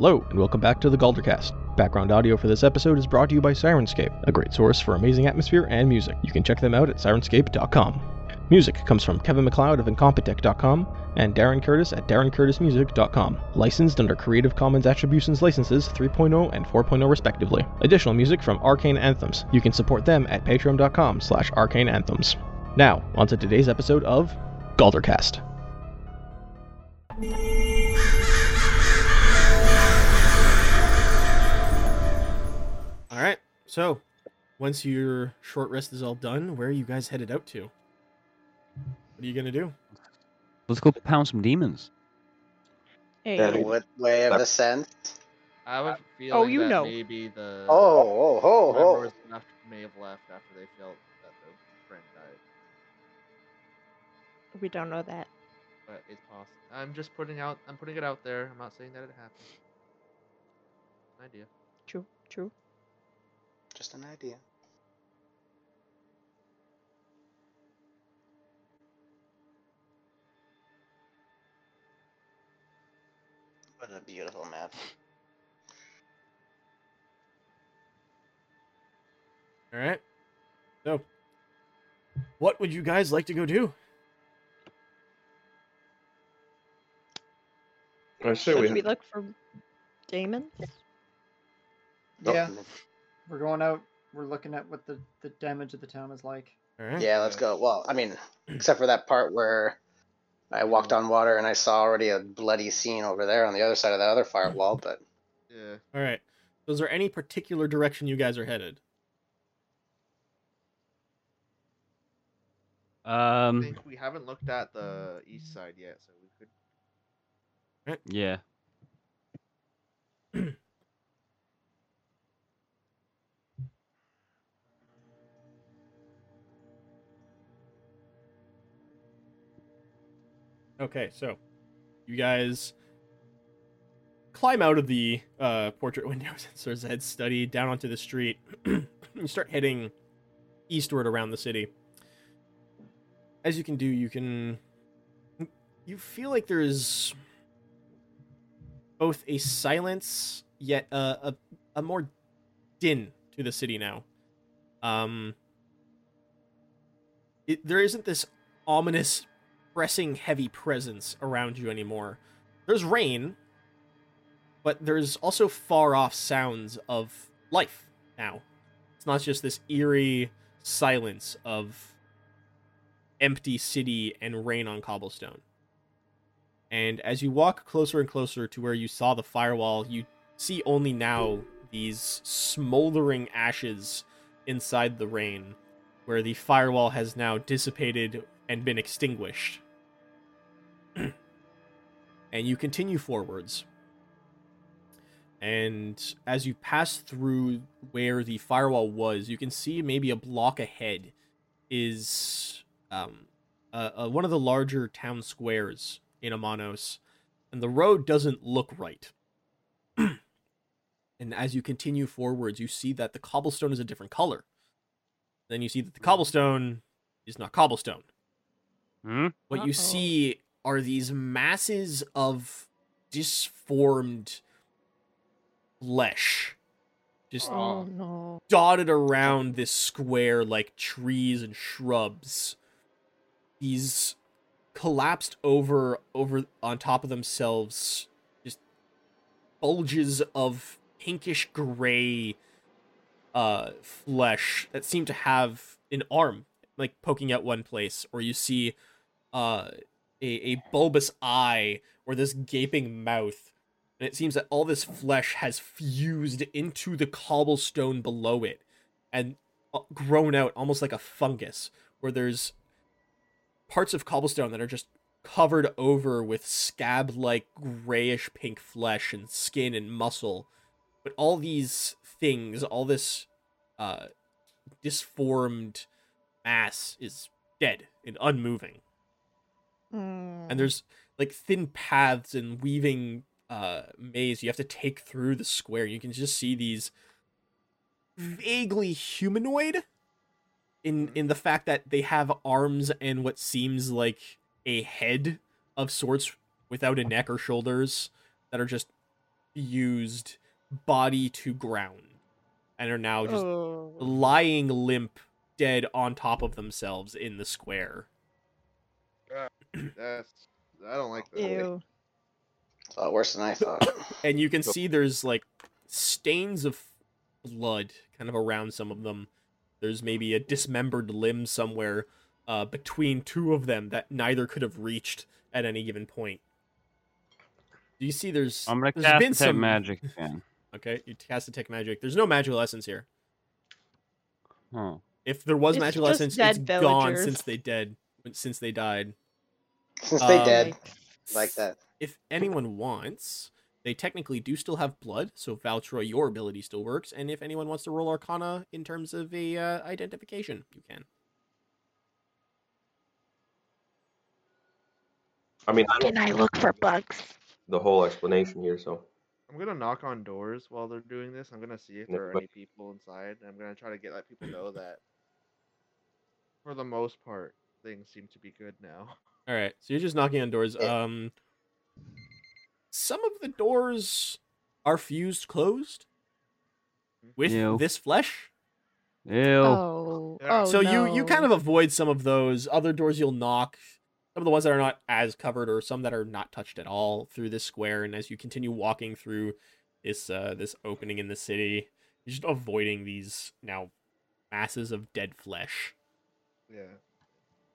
Hello, and welcome back to the Galdercast. Background audio for this episode is brought to you by Syrinscape, a great source for amazing atmosphere and music. You can check them out at syrinscape.com. Music comes from Kevin MacLeod of Incompetech.com and Darren Curtis at DarrenCurtisMusic.com, licensed under Creative Commons Attributions Licenses 3.0 and 4.0 respectively. Additional music from Arcane Anthems. You can support them at patreon.com slash arcaneanthems. Now, on to today's episode of Galdercast. So, once your short rest is all done, where are you guys headed out to? What are you gonna do? Let's go pound some demons. Hey, Then what way of That- ascent? I have a Oh, you that know. maybe the Oh, oh, oh, oh. members left may have left after they felt that their friend died. we don't know that. But it's possible. I'm just putting out. I'm putting it out there. I'm not saying that it happened. An idea. True, true. Just an idea. What a beautiful map. All right. So, what would you guys like to go do? I say Should we. we look for Damon? Oh, Yeah, we're going out. We're looking at what the, the damage of the town is like. All right. Yeah, let's go. Well, I mean, except for that part where I walked on water and I saw already a bloody scene over there on the other side of that other firewall, but Yeah. All right. So, is there any particular direction you guys are headed? I Um, think we haven't looked at the east side yet, so we could. yeah. Okay, so you guys climb out of the uh, portrait windows of head study down onto the street. you start heading eastward around the city. As you can do, you can you feel like there's both a silence yet a a, a more din to the city now. Um, it, there isn't this ominous pressing heavy presence around you anymore. There's rain, but there's also far off sounds of life now. It's not just this eerie silence of empty city and rain on cobblestone. And as you walk closer and closer to where you saw the firewall, you see only now these smoldering ashes inside the rain, where the firewall has now dissipated and been extinguished. and you continue forwards. And as you pass through where the firewall was, you can see maybe a block ahead is um, uh, uh, one of the larger town squares in Amanos, and the road doesn't look right. and as you continue forwards, you see that the cobblestone is a different color. Then you see that the cobblestone is not cobblestone. Hmm? What you Uh-oh. see are these masses of disformed flesh just Oh no. dotted around this square like trees and shrubs. These collapsed over over on top of themselves just bulges of pinkish gray uh flesh that seem to have an arm like poking out one place or you see uh a, a bulbous eye or this gaping mouth. And it seems that all this flesh has fused into the cobblestone below it and uh, grown out almost like a fungus where there's parts of cobblestone that are just covered over with scab like grayish pink flesh and skin and muscle. But all these things all this uh disformed mass is dead and unmoving Mm. and there's like thin paths and weaving uh maze you have to take through the square you can just see these vaguely humanoid in in the fact that they have arms and what seems like a head of sorts without a neck or shoulders that are just fused body to ground and are now just Oh. lying limp, dead on top of themselves in the square. That's I don't like that. Ew. It's a lot worse than I thought. And you can see there's like stains of blood kind of around some of them. There's maybe a dismembered limb somewhere uh, between two of them that neither could have reached at any given point. Do you see there's I'm gonna there's cast been some magic again. Okay, you cast detect magic. There's no magical essence here. Huh. If there was It's magical essence, dead it's gone since they dead since they died. Since they Um, dead like that. If anyone wants, they technically do still have blood, so Valtroy, your ability still works. And if anyone wants to roll Arcana in terms of a uh, identification, you can. I mean, I Can I look for bugs? the whole explanation here, so I'm gonna knock on doors while they're doing this. I'm gonna see if there are any people inside. I'm gonna try to get let people know that for the most part things seem to be good now. All right, so you're just knocking on doors. Um, some of the doors are fused closed with Ew. this flesh. Ew. Oh. Yeah. oh so you you kind of avoid some of those other doors you'll knock some of the ones that are not as covered or some that are not touched at all through this square and as you continue walking through this uh this opening in the city you're just avoiding these now masses of dead flesh Yeah.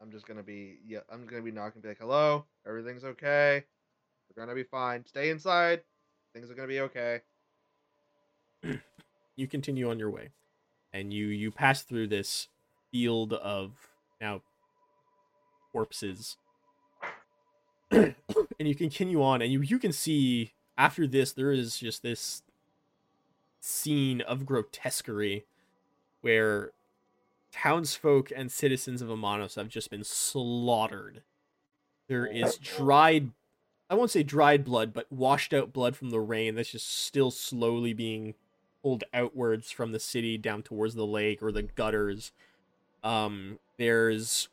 I'm just gonna be yeah. I'm gonna be knocking, be like, "Hello, everything's okay. We're gonna be fine. Stay inside. Things are gonna be okay." you continue on your way and you you pass through this field of now corpses and you continue on and you you can see after this there is just this scene of grotesquerie where townsfolk and citizens of Amanos have just been slaughtered. There is dried I won't say dried blood but washed out blood from the rain that's just still slowly being pulled outwards from the city down towards the lake or the gutters. Um, there's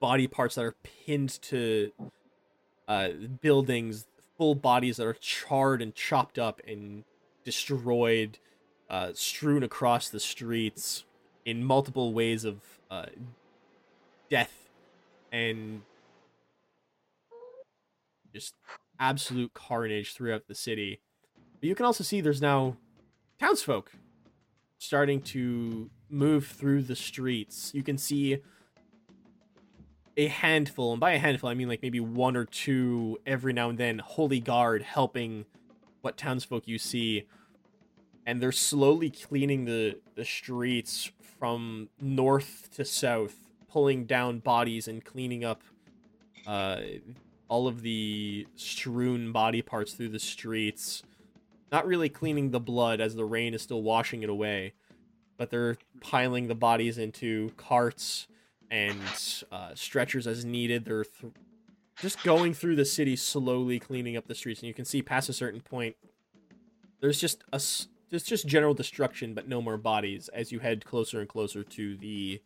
body parts that are pinned to uh, buildings, full bodies that are charred and chopped up and destroyed, uh, strewn across the streets in multiple ways of uh, death and just absolute carnage throughout the city. But you can also see there's now townsfolk starting to move through the streets. You can see a handful, and by a handful, I mean like maybe one or two every now and then, holy guard helping what townsfolk you see. And they're slowly cleaning the, the streets from north to south, pulling down bodies and cleaning up uh, all of the strewn body parts through the streets not really cleaning the blood as the rain is still washing it away, but they're piling the bodies into carts and uh, stretchers as needed. They're th- just going through the city slowly, cleaning up the streets, and you can see past a certain point, there's just a s- there's just general destruction, but no more bodies as you head closer and closer to the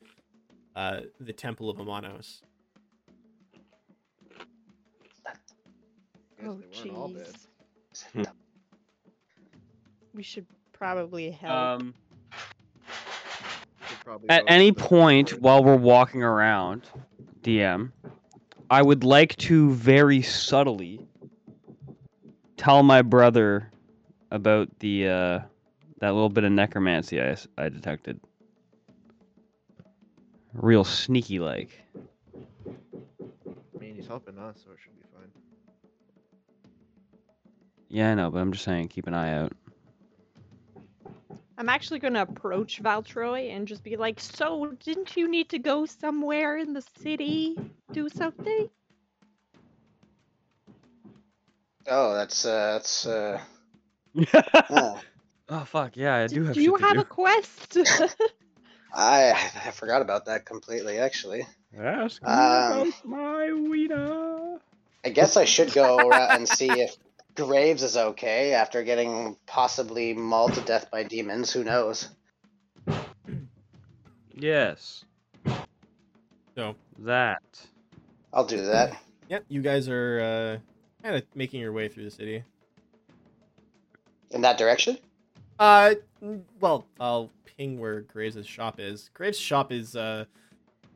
uh, the temple of Amanos. Guess Oh they weren't all dead. jeez. We should probably help. Um, probably at any point door. while we're walking around, DM, I would like to very subtly tell my brother about the uh, that little bit of necromancy I, I detected. Real sneaky like. I mean, he's helping us, so it should be fine. Yeah, I know, but I'm just saying, keep an eye out. I'm actually gonna approach Valtroy and just be like, "So, didn't you need to go somewhere in the city, do something?" Oh, that's uh, that's uh, oh, oh fuck yeah, I do have do shit you to have do. a quest? I I forgot about that completely. Actually, Ask Um, my wiener. I guess I should go and see if Graves is okay after getting possibly mauled to death by demons. Who knows? Yes. So, That. I'll do that. yep, you guys are uh, kind of making your way through the city. In that direction? Uh, well, I'll ping where Graves' shop is. Graves' shop is uh,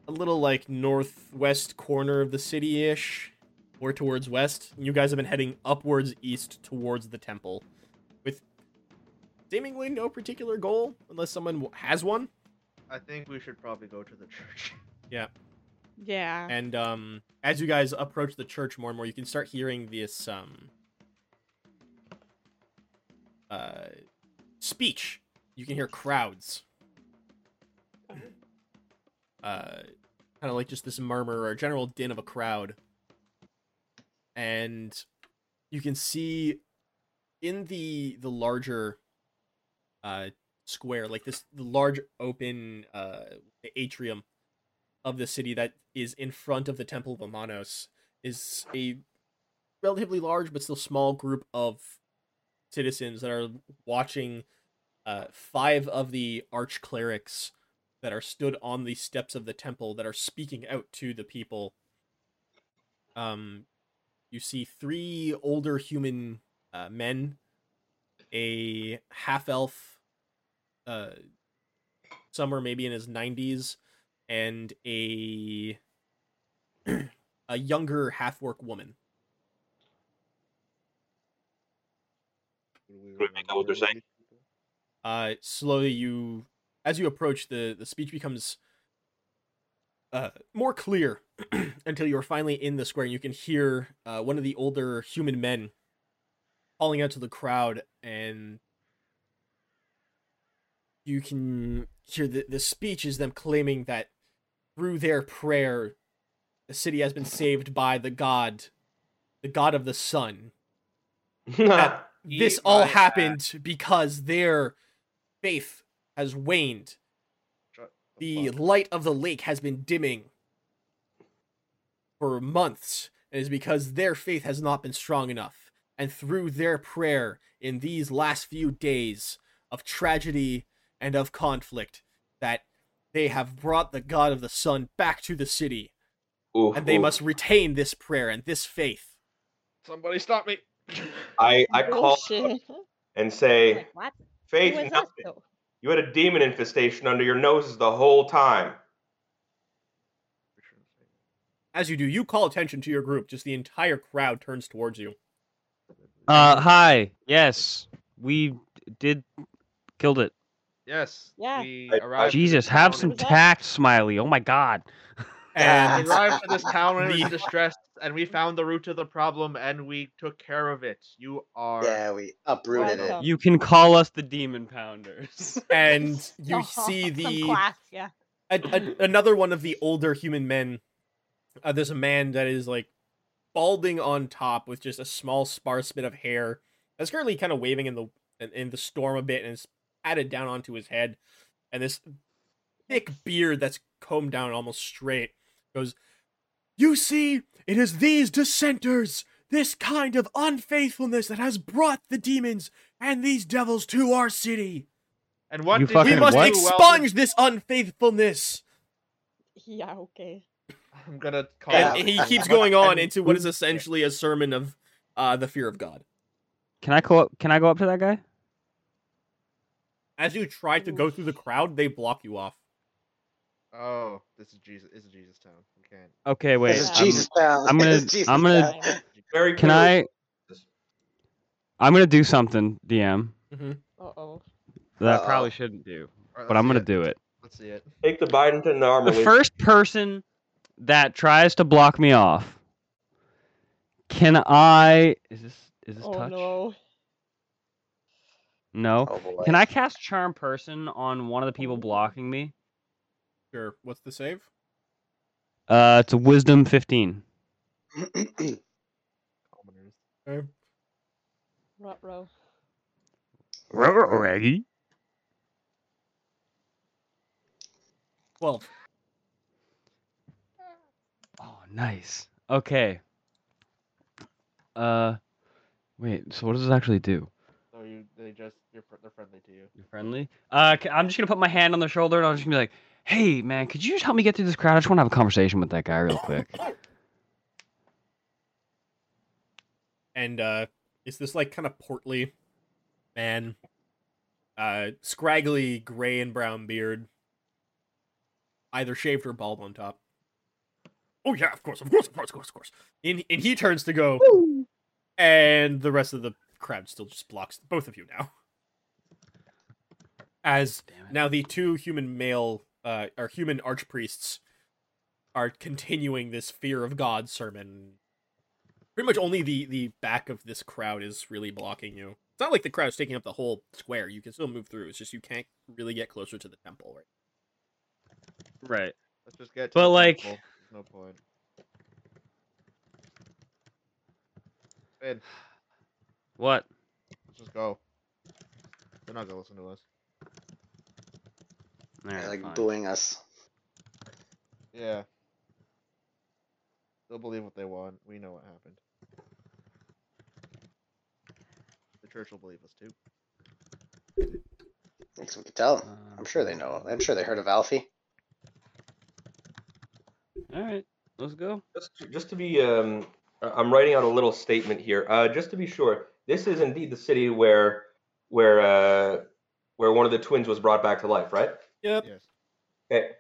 a little like northwest corner of the city-ish, or towards west. You guys have been heading upwards east towards the temple, with seemingly no particular goal, unless someone has one. I think we should probably go to the church. Yeah. Yeah. And um, as you guys approach the church more and more, you can start hearing this um, uh, speech. You can hear crowds. Uh, kind of like just this murmur or general din of a crowd. And you can see in the the larger uh square, like this the large open uh atrium of the city that is in front of the Temple of Amanos is a relatively large but still small group of citizens that are watching uh, five of the arch clerics that are stood on the steps of the temple that are speaking out to the people. Um, you see three older human uh, men, a half elf, uh, somewhere maybe in his nineties, and a a younger half orc woman. Do we we make out what they're saying? Uh, slowly you, as you approach, the the speech becomes uh more clear until you are finally in the square. and You can hear uh, one of the older human men calling out to the crowd, and you can hear the the speech is them claiming that through their prayer, the city has been saved by the god, the god of the sun. That this all happened because their faith has waned. Shut The light of the lake has been dimming for months. And it's because their faith has not been strong enough. And through their prayer in these last few days of tragedy and of conflict, that they have brought the God of the Sun back to the city. Oof, And they oof. must retain this prayer and this faith. Somebody stop me. I I call and say, Like, what? Faith, Who is us, nothing. you had a demon infestation under your noses the whole time. As you do, you call attention to your group. Just the entire crowd turns towards you. Uh, hi. Yes, we did killed it. Yes. Yeah. We I- I- arrived. Jesus, have some in- Was that- tact, Smiley. Oh my God. And We arrived to this town when it was in distress, and we found the root of the problem, and we took care of it. You are. Yeah, we uprooted it. You can call us the Demon Pounders. and you see some the class, yeah. a, a- another one of the older human men. Uh, there's a man that is like balding on top with just a small sparse bit of hair. That's currently kind of waving in the in, in the storm a bit, and it's added down onto his head, and this thick beard that's combed down almost straight goes. You see, it is these dissenters, this kind of unfaithfulness that has brought the demons and these devils to our city. And what You did fucking We must what? do, Weldon? expunge this unfaithfulness. Yeah, okay. I'm gonna call. Yeah. And out- he keeps going on into what is essentially a sermon of uh, the fear of God. Can I call up? Can I go up to that guy? As you try to go through the crowd, they block you off. Oh, this is Jesus. This is Jesus Town. We can't. Okay, wait. This is I'm- Jesus Town. I'm This gonna- is Jesus I'm gonna- Town. Very Can clearly- I? I'm gonna do something, DM, Uh oh. that I Uh-oh. probably shouldn't do, Alright, but I'm gonna it. do it. Let's see it. take the Biden arm. The first person that tries to block me off, can I? Is this is this Oh touch? no. No. Oh. Can I cast Charm Person on one of the people blocking me? Sure. What's the save? Uh, it's a Wisdom 15. Commoners. Rut row. Reggie. Twelve. Oh, nice. Okay. Uh, wait. So what does this actually do? So you, they just, you're, they're friendly to you. You friendly? Uh, c- I'm just gonna put my hand on their shoulder and I'm just gonna be like, "Hey, man, could you just help me get through this crowd? I just want to have a conversation with that guy real quick." And uh, it's this like kind of portly man. Uh, scraggly gray and brown beard, either shaved or bald on top. Oh yeah, of course, of course, of course, of course, of course. And and he turns to go, and the rest of the crowd still just blocks both of you now. As now the two human male uh or human archpriests are continuing this fear of God sermon. Pretty much only the the back of this crowd is really blocking you. It's not like the crowd's taking up the whole square. You can still move through. It's just you can't really get closer to the temple, right? Right. Let's just get. But, the like- temple. No point. Finn, What? let's just go. They're not gonna listen to us. They're Alright, like fine. booing us. Yeah. They'll believe what they want. We know what happened. The church will believe us too. Thanks we could tell. I'm sure they know. I'm sure they heard of Alfie. All right, let's go. Just, just to be, um, I- I'm writing out a little statement here. Uh, just to be sure, this is indeed the city where, where, uh, where one of the twins was brought back to life, right? Yep. Yes. Okay.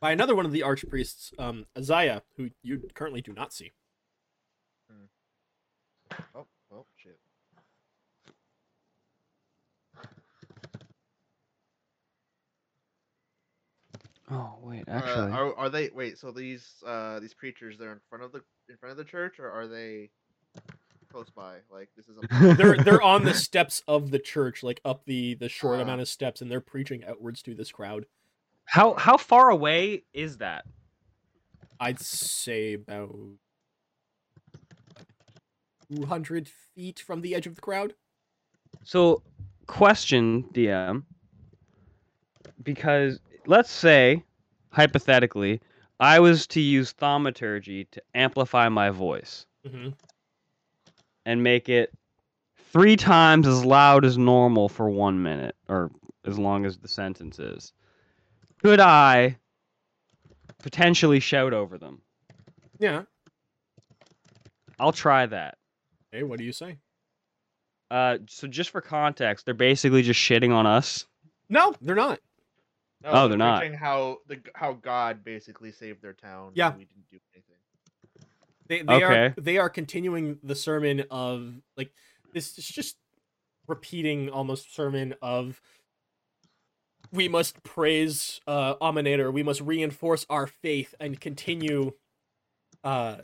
By another one of the archpriests, um, Azaya, who you currently do not see. Oh, oh shit. Oh wait, Uh, actually, are are they wait? So these uh these preachers they're in front of the in front of the church, or are they close by? Like this is a They're they're on the steps of the church, like up the the short Ah. amount of steps, and they're preaching outwards to this crowd. how how far away is that? I'd say about two hundred feet from the edge of the crowd. So, question, DM, because let's say, hypothetically, I was to use thaumaturgy to amplify my voice Mm-hmm. And make it three times as loud as normal for one minute, or as long as the sentence is. Could I potentially shout over them? Yeah. I'll try that. Hey, what do you say? Uh, so just for context, they're basically just shitting on us. No, they're not. No, Oh, they're not. How the how God basically saved their town. Yeah. and we didn't do anything. They they are they are continuing the sermon of like this is just repeating almost sermon of we must praise uh Aminator, we must reinforce our faith and continue uh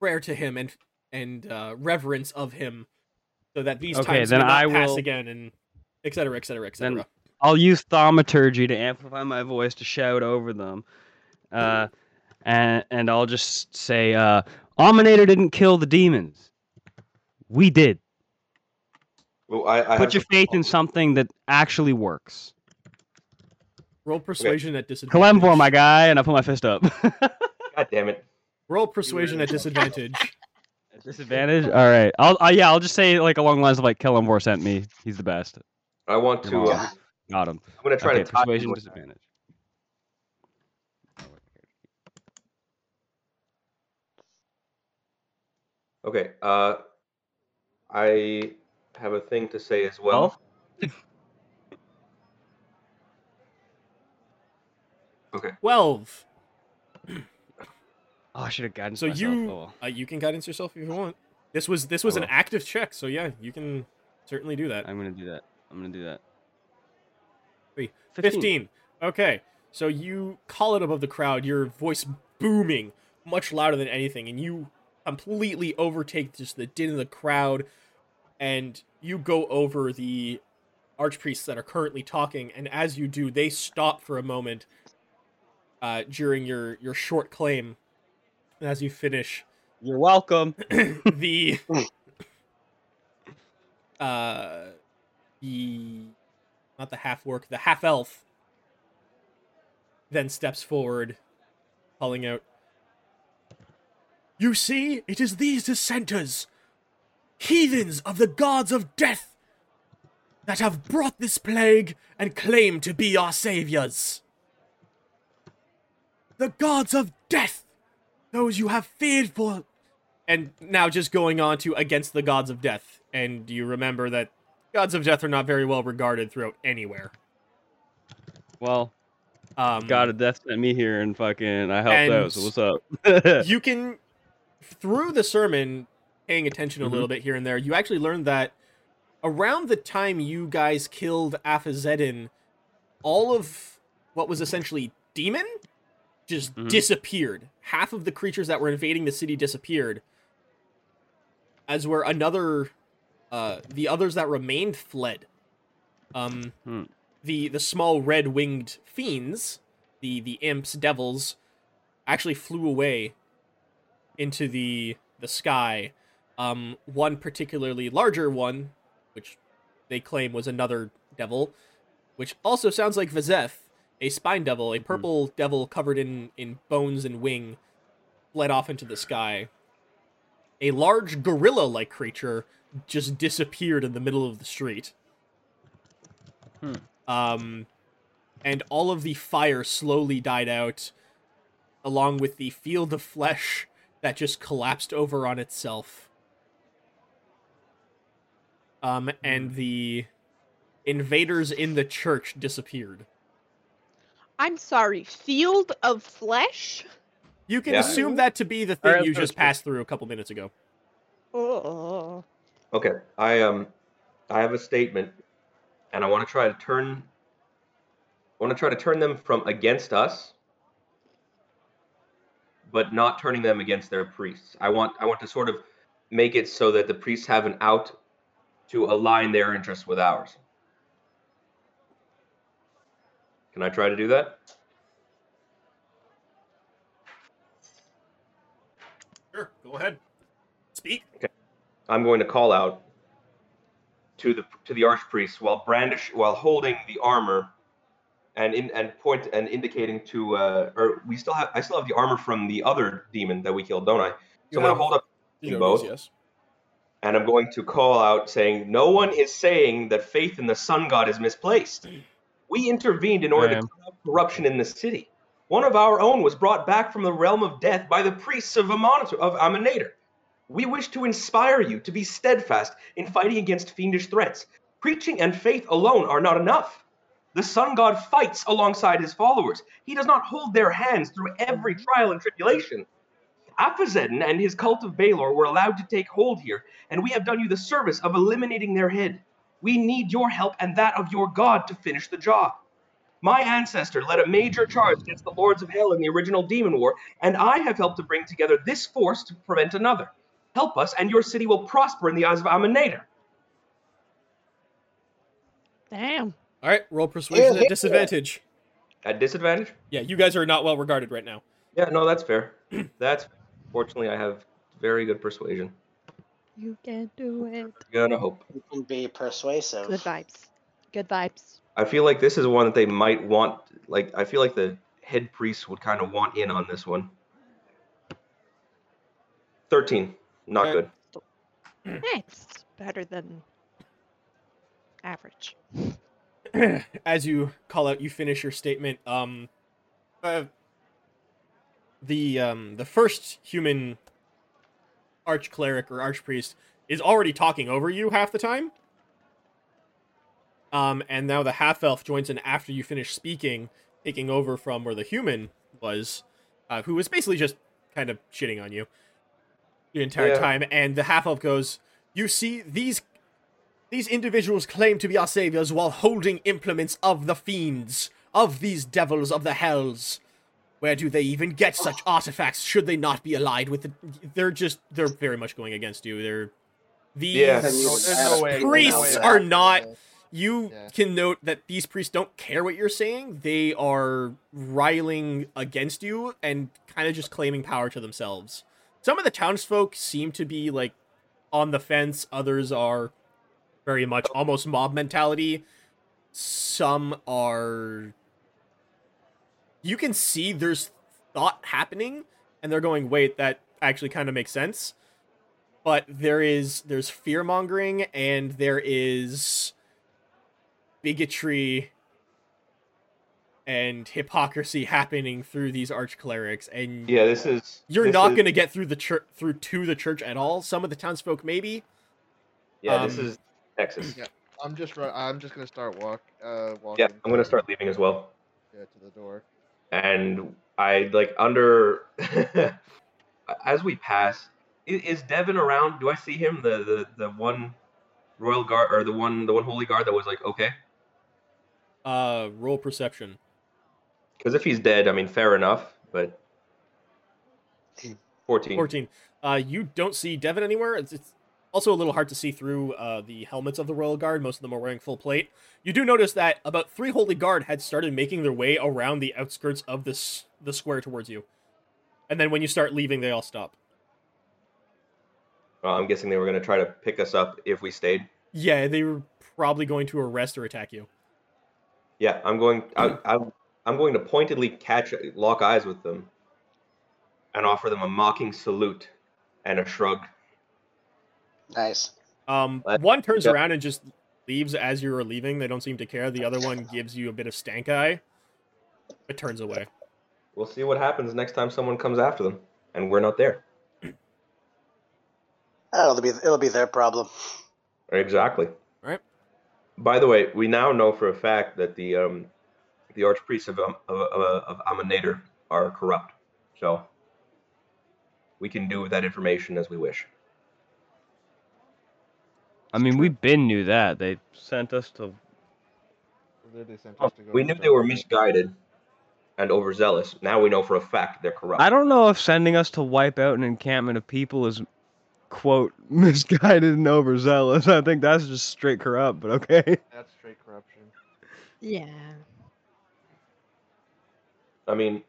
prayer to him and and uh reverence of him so that these Okay, times then not I pass will- again and et cetera, et cetera, et Then- cetera. I'll use thaumaturgy to amplify my voice to shout over them. Uh, and and I'll just say, uh, Aminator didn't kill the demons. We did. Well, I, I Put your faith in something that actually works. Roll persuasion at disadvantage. Kelemvor, my guy, and I put my fist up. God damn it. Roll persuasion at disadvantage. At disadvantage. All right. I'll uh, yeah. I'll just say like along the lines of like Kelemvor sent me. He's the best. I want to. Uh. Got him. I'm gonna try okay. to tie Persuasion disadvantage. Okay. Uh, I have a thing to say as well. okay. Twelve. Oh, I should have guided So myself. you Oh, uh, you can guidance yourself if you want. This was this was I an will. active check, so yeah, you can certainly do that. I'm gonna do that. I'm gonna do that. Three. 15. Okay. So you call it above the crowd, your voice booming much louder than anything, and you completely overtake just the din of the crowd, and you go over the archpriests that are currently talking, and as you do, they stop for a moment uh, during your, your short claim. And as you finish, You're welcome. the uh the not the half work the half elf then steps forward calling out you see it is these dissenters heathens of the gods of death that have brought this plague and claim to be our saviors the gods of death those you have feared for and now just going on to against the gods of death. And you remember that gods of death are not very well regarded throughout anywhere. Well, Um, God of Death sent me here and fucking I helped And- out. So what's up? you can through the sermon paying attention a little bit here and there you actually learned that around the time you guys killed Aphazedin, all of what was essentially demon just Mhm. disappeared half of the creatures that were invading the city disappeared as were another uh the others that remained fled um Hmm. the the small red winged fiends the the imps devils actually flew away into the the sky. Um, one particularly larger one, which they claim was another devil, which also sounds like Vazeth, a spine devil, a purple devil covered in in bones and wing, fled off into the sky. A large gorilla-like creature just disappeared in the middle of the street. Hmm. Um, and all of the fire slowly died out along with the field of flesh that just collapsed over on itself. Um, and the invaders in the church disappeared. I'm sorry, field of flesh? You can Yeah. assume that to be the thing Alright, you just passed through a couple minutes ago. Oh. Okay, I um, I have a statement, and I want to try to turn. I want to try to turn them from against us, but not turning them against their priests. I want I want to sort of make it so that the priests have an out to align their interests with ours. Can I try to do that? Sure, go ahead. Speak. Okay. I'm going to call out to the to the archpriest while brandish while holding the armor and in and point and indicating to uh or we still have I still have the armor from the other demon that we killed, don't I? So I'm gonna hold up You both. yes. and I'm going to call out saying, No one is saying that faith in the sun god is misplaced. We intervened in order to am. clear up corruption in the city. One of our own was brought back from the realm of death by the priests of Amon- of Aminator. We wish to inspire you to be steadfast in fighting against fiendish threats. Preaching and faith alone are not enough. The sun god fights alongside his followers. He does not hold their hands through every mm-hmm. trial and tribulation. Aphazedin and his cult of Balor were allowed to take hold here, and we have done you the service of eliminating their head. We need your help and that of your god to finish the job. My ancestor led a major charge against the lords of hell in the original demon war, and I have helped to bring together this force to prevent another. Help us, and your city will prosper in the eyes of Aminator. Damn. All right, roll persuasion Yeah, at yeah. disadvantage. At disadvantage? Yeah, you guys are not well regarded right now. Yeah, no, that's fair. That's fortunately I have very good persuasion. You can do it. Gonna hope. You can be persuasive. Good vibes. Good vibes. I feel like this is one that they might want. Like, I feel like the head priest would kind of want in on this one. 13. Not Okay. good. It's better than average. as you call out, you finish your statement. Um, uh, the um the first human arch cleric or archpriest is already talking over you half the time. Um, and now the half elf joins in after you finish speaking, taking over from where the human was, uh, who was basically just kind of shitting on you the entire Yeah. time. And the half elf goes, "You see these these individuals claim to be our saviors while holding implements of the fiends, of these devils of the hells. Where do they even get such oh. artifacts? Should they not be allied with the? They're just they're very much going against you. They're these Yeah. There's no, there's no way. priests no way are not. You Yeah. can note that these priests don't care what you're saying. They are riling against you and kind of just claiming power to themselves. Some of the townsfolk seem to be like on the fence. Others are very much almost mob mentality. Some are. You can see there's thought happening, and they're going, "Wait, that actually kind of makes sense." But there is there's fear mongering, and there is bigotry and hypocrisy happening through these arch clerics, and Yeah, this is. you're this not is- going to get through the church through to the church at all. Some of the townsfolk maybe. Yeah, this um, is Texas. Yeah. I'm just ru- I'm just gonna start walk uh walking. Yeah, I'm gonna start leaving as well. Yeah, to the door. and I like under as we pass. Is Devin around? Do I see him? The the the one royal guard or the one the one holy guard that was like okay. Uh, roll perception. Because if he's dead, I mean, fair enough. But fourteen. 14. Uh, you don't see Devin anywhere. It's, it's also a little hard to see through uh, the helmets of the Royal Guard. Most of them are wearing full plate. You do notice that about three Holy Guard had started making their way around the outskirts of this the square towards you. And then when you start leaving, they all stop. Well, I'm guessing they were gonna try to pick us up if we stayed. Yeah, they were probably going to arrest or attack you. Yeah, I'm going. I, I, I'm going to pointedly catch, lock eyes with them, and offer them a mocking salute and a shrug. Nice. Um, What? one turns Yeah. around and just leaves as you are leaving. They don't seem to care. The other one gives you a bit of stank eye. It turns away. We'll see what happens next time someone comes after them, and we're not there. It'll be it'll be their problem. Exactly. Alright. By the way, we now know for a fact that the um, the archpriests of um, of, of, of Aminator are corrupt. So we can do with that information as we wish. I mean, we've been knew that. They sent us to. Literally sent us to go we to knew they were misguided and overzealous. Now we know for a fact they're corrupt. I don't know if sending us to wipe out an encampment of people is, quote, misguided and overzealous. I think that's just straight corrupt, but okay. That's straight corruption. Yeah. I mean,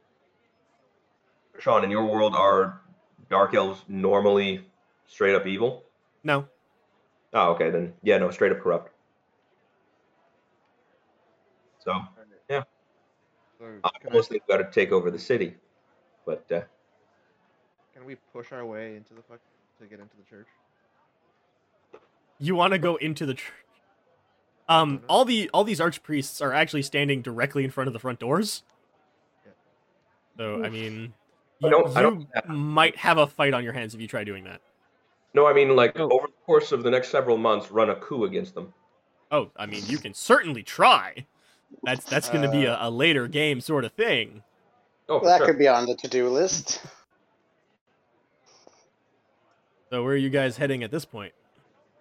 Sean, in your world, are dark elves normally straight up evil? No. Oh, okay, then yeah, no, straight up corrupt. So Yeah. So I can, I, almost think we got to take over the city, but uh, can we push our way into the fuck to get into the church? You want to go into the church. Um, all the all these archpriests are actually standing directly in front of the front doors. Yeah. So I mean, I you, don't- I don't- you might have a fight on your hands if you try doing that. No, I mean like Oh. over the course of the next several months, run a coup against them. Oh, I mean, you can certainly try. That's that's going to be a, a later game sort of thing. Oh, for that sure. could be on the to-do list. So where are you guys heading at this point?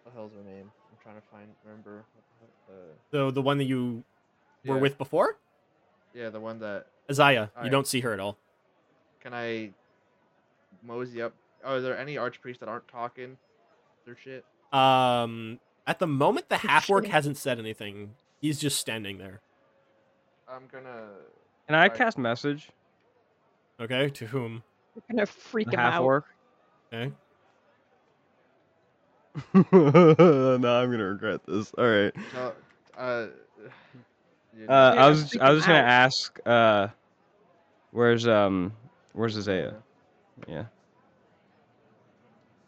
What the hell's her name? I'm trying to find remember. The uh, So the one that you were yeah. with before, Yeah, the one that Azaya. You don't see her at all. can I mosey up? Oh, are there any archpriests that aren't talking their shit? Um, at the moment, the half orc hasn't said anything. He's just standing there. I'm gonna. Can I cast message? Okay, to whom? We're gonna freak The him half out. orc? Okay. no, I'm gonna regret this. All right. So, uh, you Uh, I was I him was gonna out. ask. Uh, where's um, where's Isaiah? Yeah.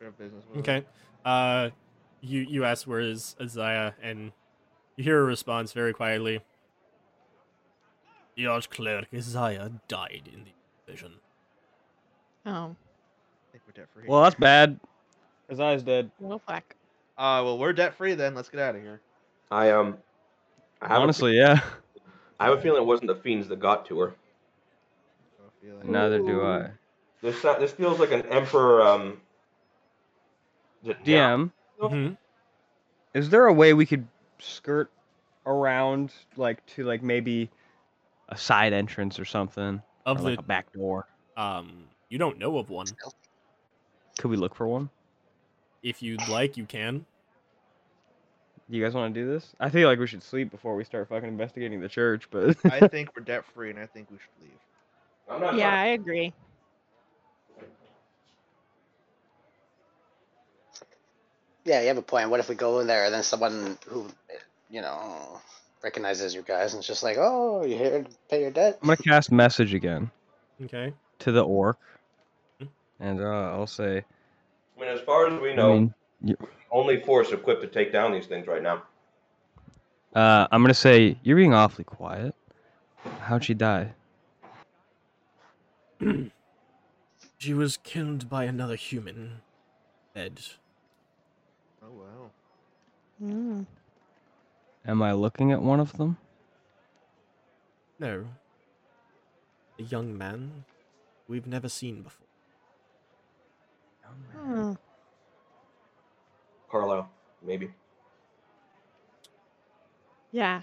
We have business with. Okay. Uh, you you ask where is Azaya, and you hear a response very quietly. The archcleric Isaiah died in the vision. Oh, I think we're debt free. Well, that's bad. Isaiah's dead. well, fuck. Uh, well, we're debt free then. Let's get out of here. I um, I have Honestly, yeah. I have a feeling it wasn't the fiends that got to her. I feel Neither do I. This uh, this feels like an emperor um. Is it down? DM, hmm is there a way we could skirt around, like to like maybe a side entrance or something, Of or the like a back door? um, you don't know of one. Could we look for one? If you'd like, you can. You guys want to do this? I feel like we should sleep before we start fucking investigating the church, but I think we're debt free, and I think we should leave. I'm not Yeah, sure. I agree. Yeah, you have a point. What if we go in there and then someone who, you know, recognizes you guys and it's just like, oh, you're here to pay your debt? I'm gonna cast message again Okay. to the orc, Hmm. and uh, I'll say, I mean, as far as we I know, mean, only force equipped to take down these things right now. uh, I'm gonna say you're being awfully quiet. how'd she die? She was killed by another human. Dead. Oh wow. Mm. Am I looking at one of them? No. A young man we've never seen before. Hmm. Carlisle, maybe. Yeah.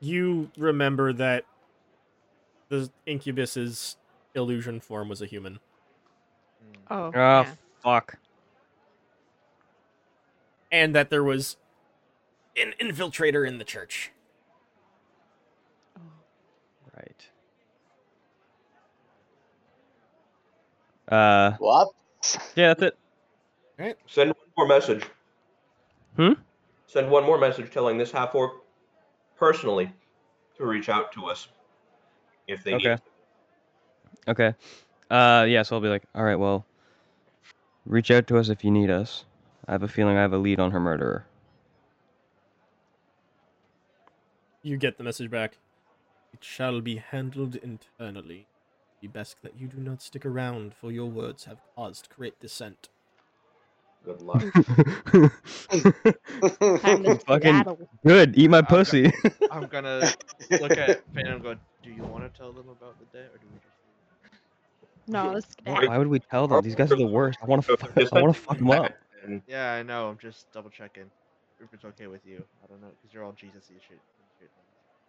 You remember that the incubus's illusion form was a human. Oh. Oh, yeah. fuck. And that there was an infiltrator in the church. Oh. Right. Uh, What? yeah, that's it. All right. Send one more message. Hmm? Send one more message telling this half orc personally to reach out to us if they Okay. need. to. Okay. Uh, yeah, so I'll be like, all right, well, reach out to us if you need us. I have a feeling I have a lead on her murderer. You get the message back. It shall be handled internally. Be best that you do not stick around, for your words have caused great dissent. Good luck. Time to Fucking- Good, eat my I'm go- pussy. I'm gonna look at Phantom and go, do you want to tell them about the day, or do we just No, let's Why would we tell them? These guys are the worst. I want to. I want to fuck them up. And Yeah, I know. I'm just double checking if it's okay with you. I don't know, because you're all Jesus-y shit. shit.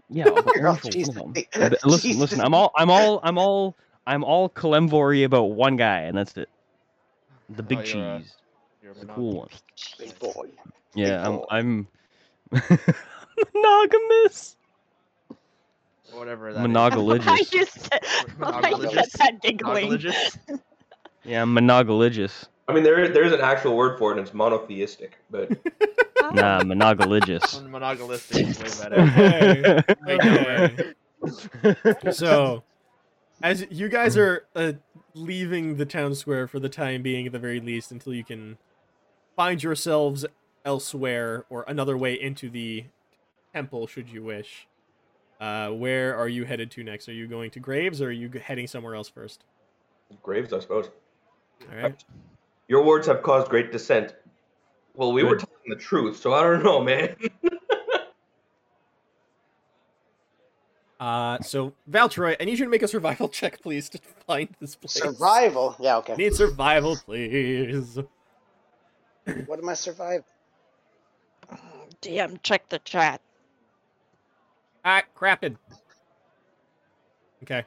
Yeah, You're all only for Jesus. of them. Uh, but Listen, listen. I'm all. I'm all. I'm all. I'm all Kelemvory about one guy, and that's it. The big Oh, you're, cheese, You're a the monog- cool one. Big boy. Yeah, I'm. boy. I'm monogamous. or whatever that is. Monogamous. I just said, I Monogamous. said that giggling. Monologist? Yeah, I'm monogaligious. I mean, there there is an actual word for it, and it's monotheistic. But. Nah, monogalious. Monogalistic is way better. Okay. Okay. so, as you guys are uh, leaving the town square for the time being, at the very least, until you can find yourselves elsewhere or another way into the temple, should you wish. Uh, where are you headed to next? Are you going to Graves, or are you heading somewhere else first? graves, I suppose. All right. Your words have caused great dissent. Well, we were telling the truth, so I don't know, man. Uh, so Valtroy, I need you to make a survival check, please, to find this place. Survival. Yeah. Okay. Need survival, please. What am I survive? DM, check the chat. Ah, crapped. Okay.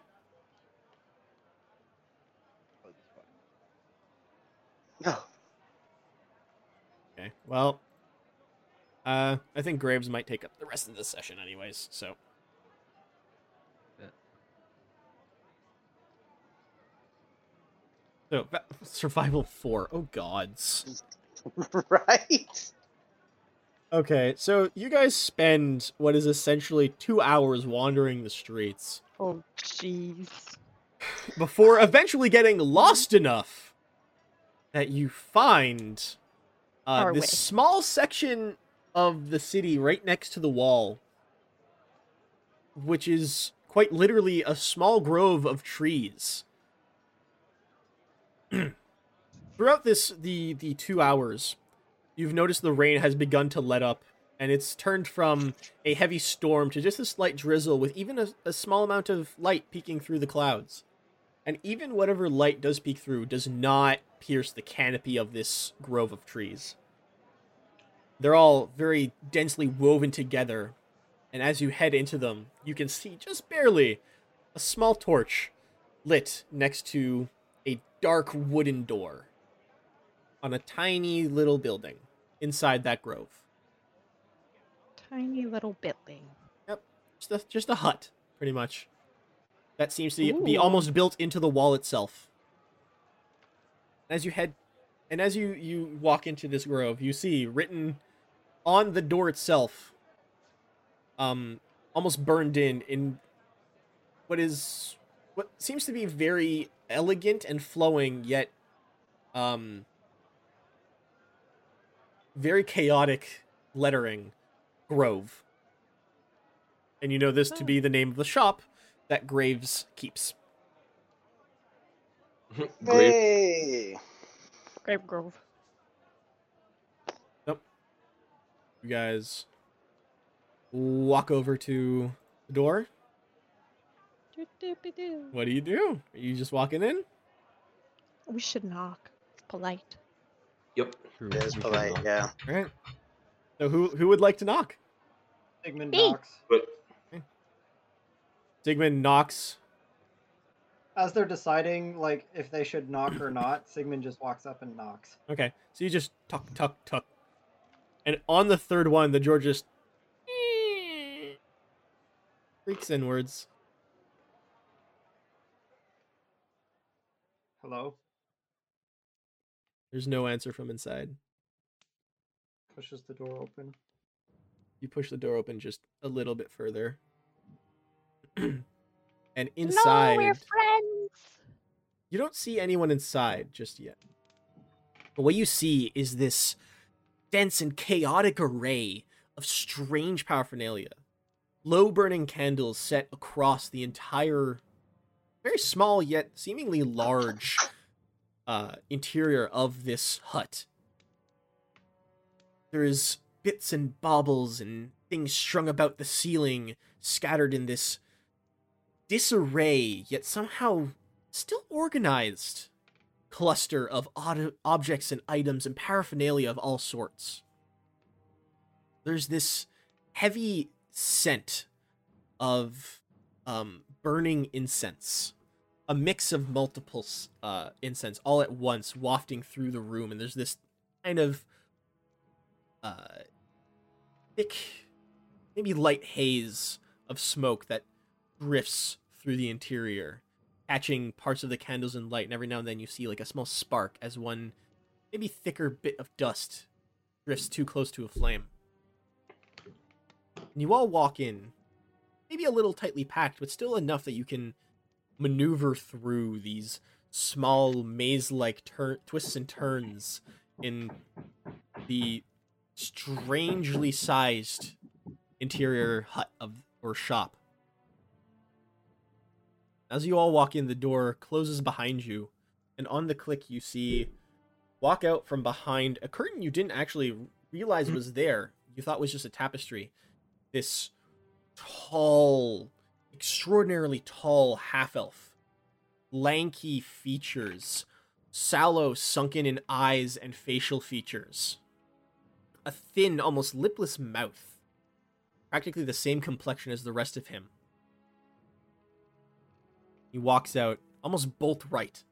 No. Okay. Well, uh, I think Graves might take up the rest of the session, anyways. So. So survival four. Oh gods. right. Okay, so you guys spend what is essentially two hours wandering the streets Oh, jeez. before eventually getting lost enough that you find uh, this way. small section of the city right next to the wall, which is quite literally a small grove of trees. Throughout this the the two hours, you've noticed the rain has begun to let up, and it's turned from a heavy storm to just a slight drizzle, with even a, a small amount of light peeking through the clouds. And even whatever light does peek through does not pierce the canopy of this grove of trees. They're all very densely woven together, and as you head into them, you can see just barely a small torch lit next to a dark wooden door on a tiny little building inside that grove. Tiny little building. Just a, just a hut, pretty much. That seems to be almost built into the wall itself. As you head, and as you you walk into this grove, you see written on the door itself, um, almost burned in in what is what seems to be very elegant and flowing, yet um very chaotic lettering, Grove and you know this to be the name of the shop that Graves keeps. Great. Hey. Grape Grove. You guys walk over to the door. What do you do? Are you just walking in? We should knock. It's polite. Yep. True, It is polite, yeah. All right. So who who would like to knock? Sigmund knocks. But Sigmund knocks. As they're deciding like if they should knock or not, Sigmund just walks up and knocks. Okay, so you just tuck tuck tuck, and on the third one, the door just creaks inwards. Hello? There's no answer from inside. Pushes the door open. You push the door open just a little bit further, and No, inside we're friends. you don't see anyone inside just yet. But what you see is this dense and chaotic array of strange paraphernalia. Low burning candles set across the entire, very small yet seemingly large uh, interior of this hut. There's bits and baubles and things strung about the ceiling, scattered in this disarray, yet somehow still organized cluster of objects and items and paraphernalia of all sorts. There's this heavy scent of um, burning incense, a mix of multiple uh, incense all at once wafting through the room, and there's this kind of uh, thick, maybe light haze of smoke that drifts through the interior catching parts of the candles in light, and every now and then you see like a small spark as one maybe thicker bit of dust drifts too close to a flame. And you all walk in, maybe a little tightly packed, but still enough that you can maneuver through these small maze-like tur- twists and turns in the strangely sized interior hut of or shop. As you all walk in, the door closes behind you, and on the click, you see walk out from behind a curtain you didn't actually realize mm. was there. You thought was just a tapestry. This tall, extraordinarily tall half elf, lanky features, sallow, sunken in eyes and facial features, a thin, almost lipless mouth, practically the same complexion as the rest of him. He walks out almost bolt right.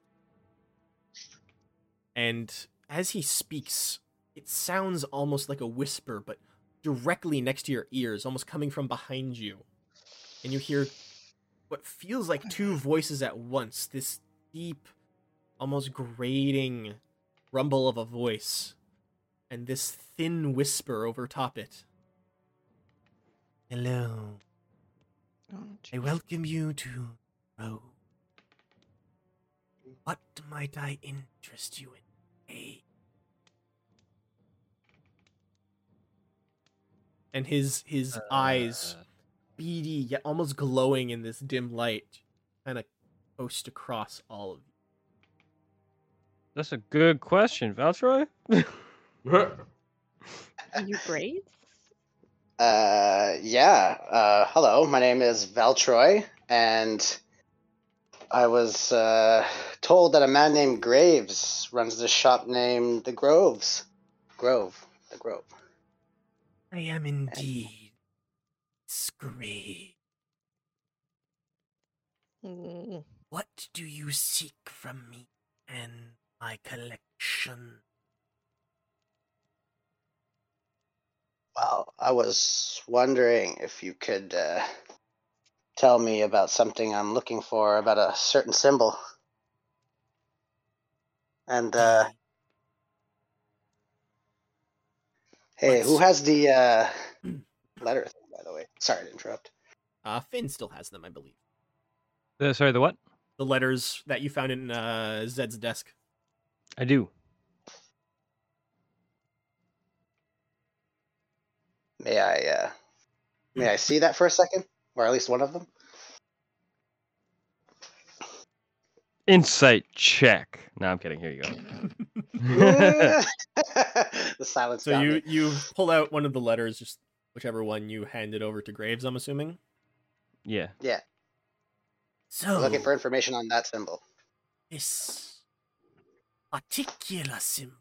And as he speaks, it sounds almost like a whisper, but directly next to your ears, almost coming from behind you. And you hear what feels like two voices at once this deep, almost grating rumble of a voice, and this thin whisper over top it. Hello. Oh, I welcome you to Rome. What might I interest you in? Eh? And his his eyes, beady yet almost glowing in this dim light, kind of coast across all of you. That's a good question, Valtroy. Are you Graves? Uh, yeah. Uh, hello, my name is Valtroy, and I was uh, told that a man named Graves runs this shop named The Groves. Grove. The Grove. I am indeed Scree. Mm, What do you seek from me and my collection? Well, I was wondering if you could uh, tell me about something I'm looking for, about a certain symbol. And, uh, hey, who has the uh, letter thing, by the way? Sorry to interrupt. Uh, Finn still has them, I believe. Uh, sorry, the what? The letters that you found in uh, Zed's desk. I do. May I, uh, may I see that for a second? Or at least one of them. Insight check. No, I'm kidding. Here you go. the silence. So got you me. you pull out one of the letters, just whichever one you handed over to Graves. I'm assuming. yeah. yeah, So looking for information on that symbol. this particular symbol.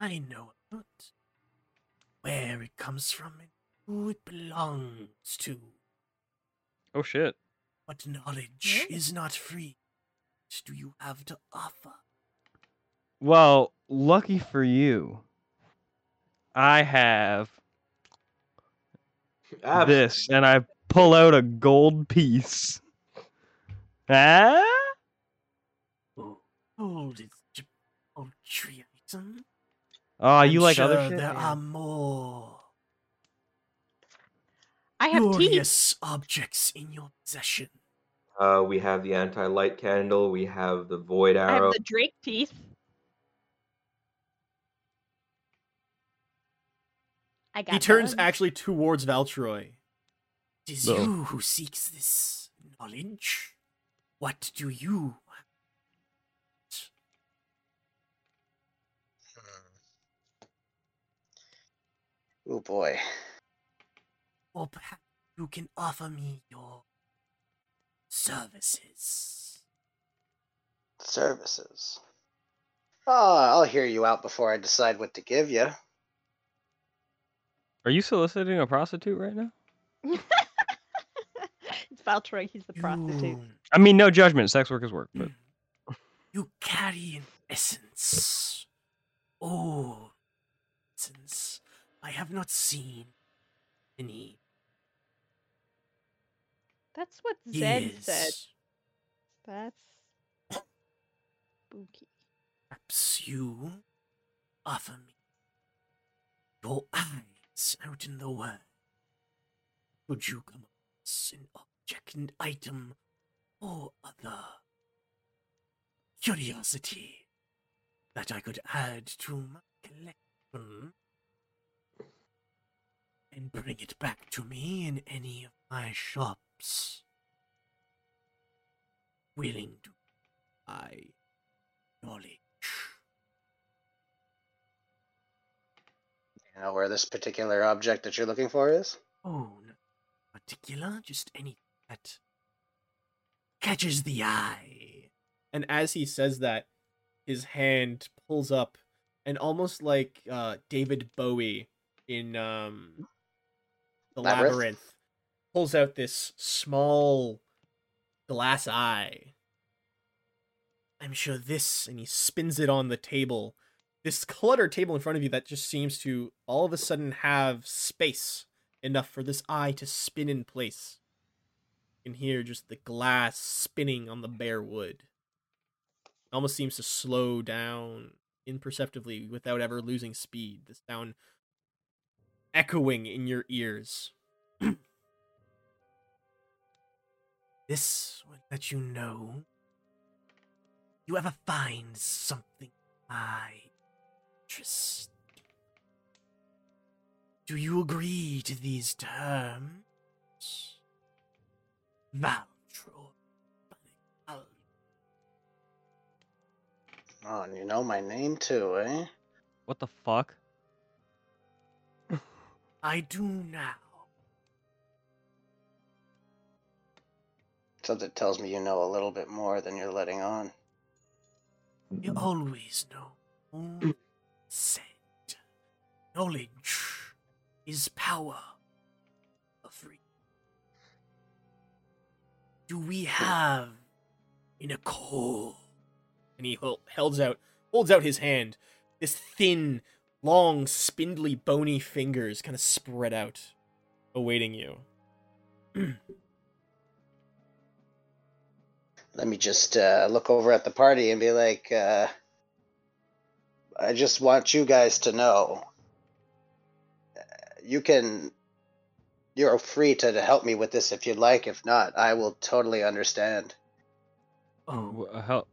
I know about where it comes from and who it belongs to. Oh shit. What knowledge Yeah. is not free? What do you have to offer? Well, lucky for you, I have Abs- this, and I pull out a gold piece. Ah? Oh, gold is j- poultry item. Oh, you I'm like sure other shit? There Yeah. are more I have teeth. objects in your possession. Uh, we have the anti-light candle. We have the void arrow. I arrow. have the Drake teeth. I got He turns those. actually towards Valtroy. It is No. you who seeks this knowledge. What do you want? Oh boy. Or perhaps you can offer me your services. Services. Oh, I'll hear you out before I decide what to give you. Are you soliciting a prostitute right now? it's Valtroy, he's the prostitute. I mean, no judgment. Sex work is work, but you carry an essence. Oh, essence. I have not seen any That's what Zed said. That's spooky. Perhaps you offer me your eyes out in the world. Could you come across an object, an item, or other curiosity that I could add to my collection and bring it back to me in any of my shops? Willing to buy knowledge. You know where this particular object that you're looking for is? Oh, no particular, just anything that catches the eye. And as he says that, his hand pulls up, and almost like uh, David Bowie in um, the Labyrinth? labyrinth, pulls out this small glass eye. I'm sure this, and he spins it on the table. This cluttered table in front of you that just seems to all of a sudden have space enough for this eye to spin in place. You can hear just the glass spinning on the bare wood. It Almost seems to slow down imperceptibly without ever losing speed. The sound echoing in your ears. This would let you know. You ever find something my interest? Do you agree to these terms? Valtro. Oh, and you know my name too, eh? what the fuck? I do now. Something tells me you know a little bit more than you're letting on. You always know. Said. Knowledge is power. Free. Do we have in a core? And he holds out, holds out his hand. This thin, long, spindly, bony fingers kind of spread out, awaiting you. Let me just uh, look over at the party and be like, uh, I just want you guys to know. uh, You can. You're free to help me with this if you'd like. If not, I will totally understand. Oh, Wh- How?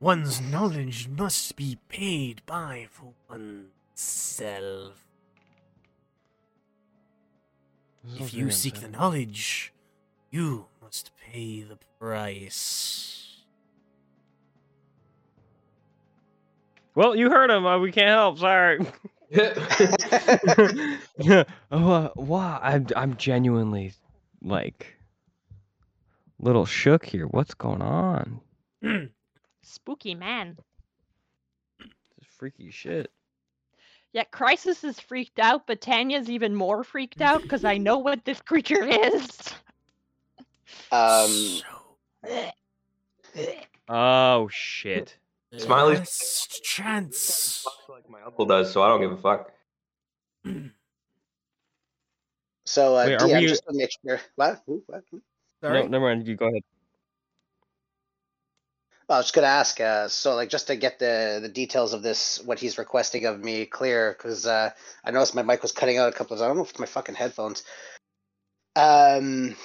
One's knowledge must be paid by for oneself. If you seek the knowledge, you must pay the price. Well, you heard him. Uh, we can't help. Sorry. yeah. Oh, uh, wow. I'm I'm genuinely like little shook here. What's going on? Spooky man. This is freaky shit. Yeah, Crisis is freaked out, but Tanya's even more freaked out because I know what this creature is. um, so, Oh shit. Smiley's- last chance. like my uncle does, so I don't give a fuck. so uh, Wait, DM, we- just to make sure. What? Who? What? Sorry. No, never mind. You go ahead. I was just gonna ask. Uh, so like just to get the the details of this, what he's requesting of me clear, because uh, I noticed my mic was cutting out a couple of. I don't know if it's my fucking headphones. Um,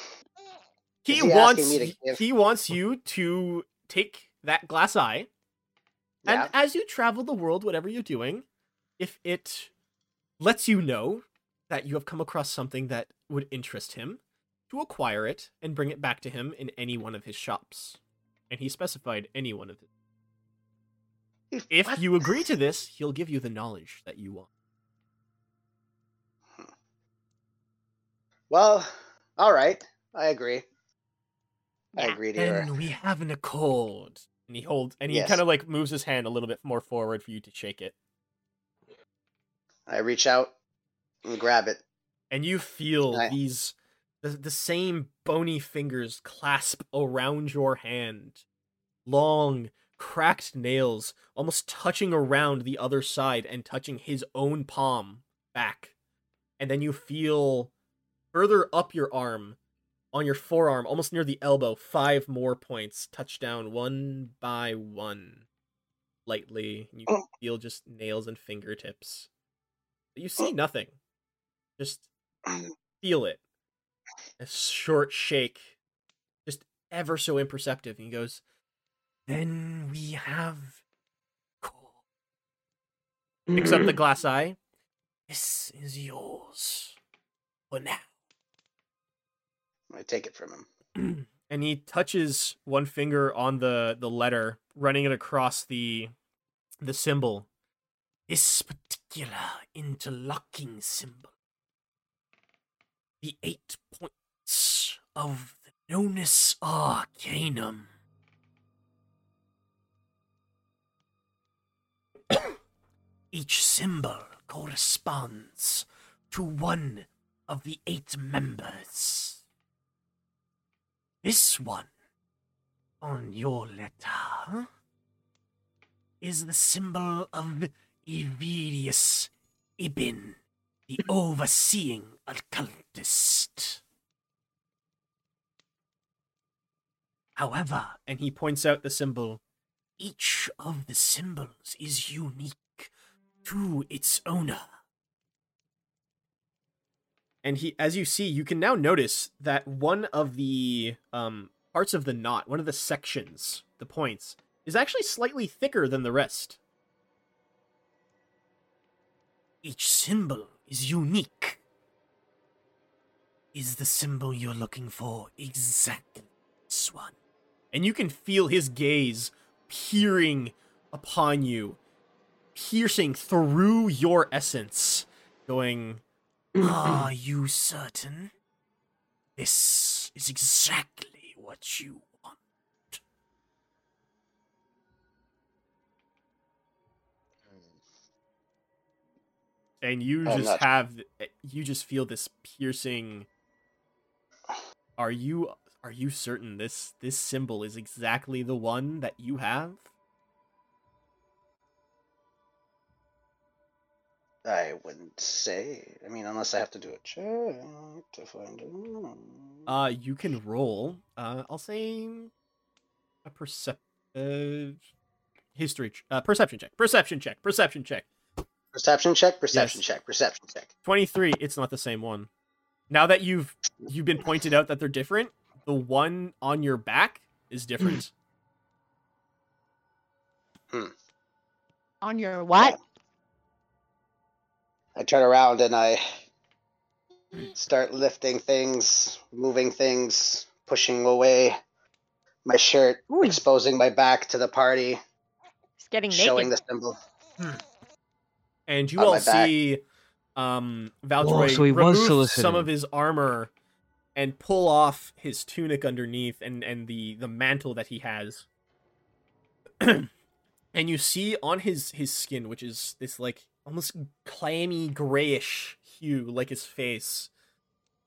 he Is he asking wants he wants you to take that glass eye yeah. and as you travel the world whatever you're doing if it lets you know that you have come across something that would interest him to acquire it and bring it back to him in any one of his shops and he specified any one of them if What? you agree to this he'll give you the knowledge that you want hmm. Well, all right. I agree. I agree to then we have an accord and he holds and he Yes. kind of like moves his hand a little bit more forward for you to shake it I reach out and grab it. and you feel I- these the, the same bony fingers clasp around your hand long cracked nails almost touching around the other side and touching his own palm back and then you feel further up your arm on your forearm almost near the elbow five more points touch down one by one lightly you Oh. feel just nails and fingertips but you see nothing just mm. feel it. A short shake, just ever so imperceptive. And he goes, Then we have call. Picks up the mm. glass eye. This is yours for now. I take it from him. and he touches one finger on the the letter, running it across the the symbol. This particular interlocking symbol. The eight points of the Nonus Arcanum. Each symbol corresponds to one of the eight members. This one on your letter is the symbol of Ivirius Ibn, the overseeing occultist. However, and he points out the symbol, each of the symbols is unique to its owner. And he as you see, you can now notice that one of the um parts of the knot, one of the sections, the points, is actually slightly thicker than the rest. Each symbol is unique. Is the symbol you're looking for exactly this one? And you can feel his gaze peering upon you, piercing through your essence, going, Are you certain? This is exactly what you want. And you I'm just not- have, you just feel this piercing. Are you are you certain this this symbol is exactly the one that you have? I wouldn't say. I mean, unless I have to do a check to find out. Uh, you can roll. Uh, I'll say a percep uh, history, ch- uh, perception check, perception check, perception check. perception check, perception Yes. check, perception check. Twenty three. It's not the same one. Now that you've you've been pointed out that they're different, the one on your back is different. Hmm. On your what? I turn around and I start lifting things, moving things, pushing away my shirt, Ooh. exposing my back to the party, He's getting showing naked. the symbol. and you On all see um Valtroy so remove some of his armor and pull off his tunic underneath and and the the mantle that he has. and you see on his his skin which is this like almost clammy grayish hue like his face.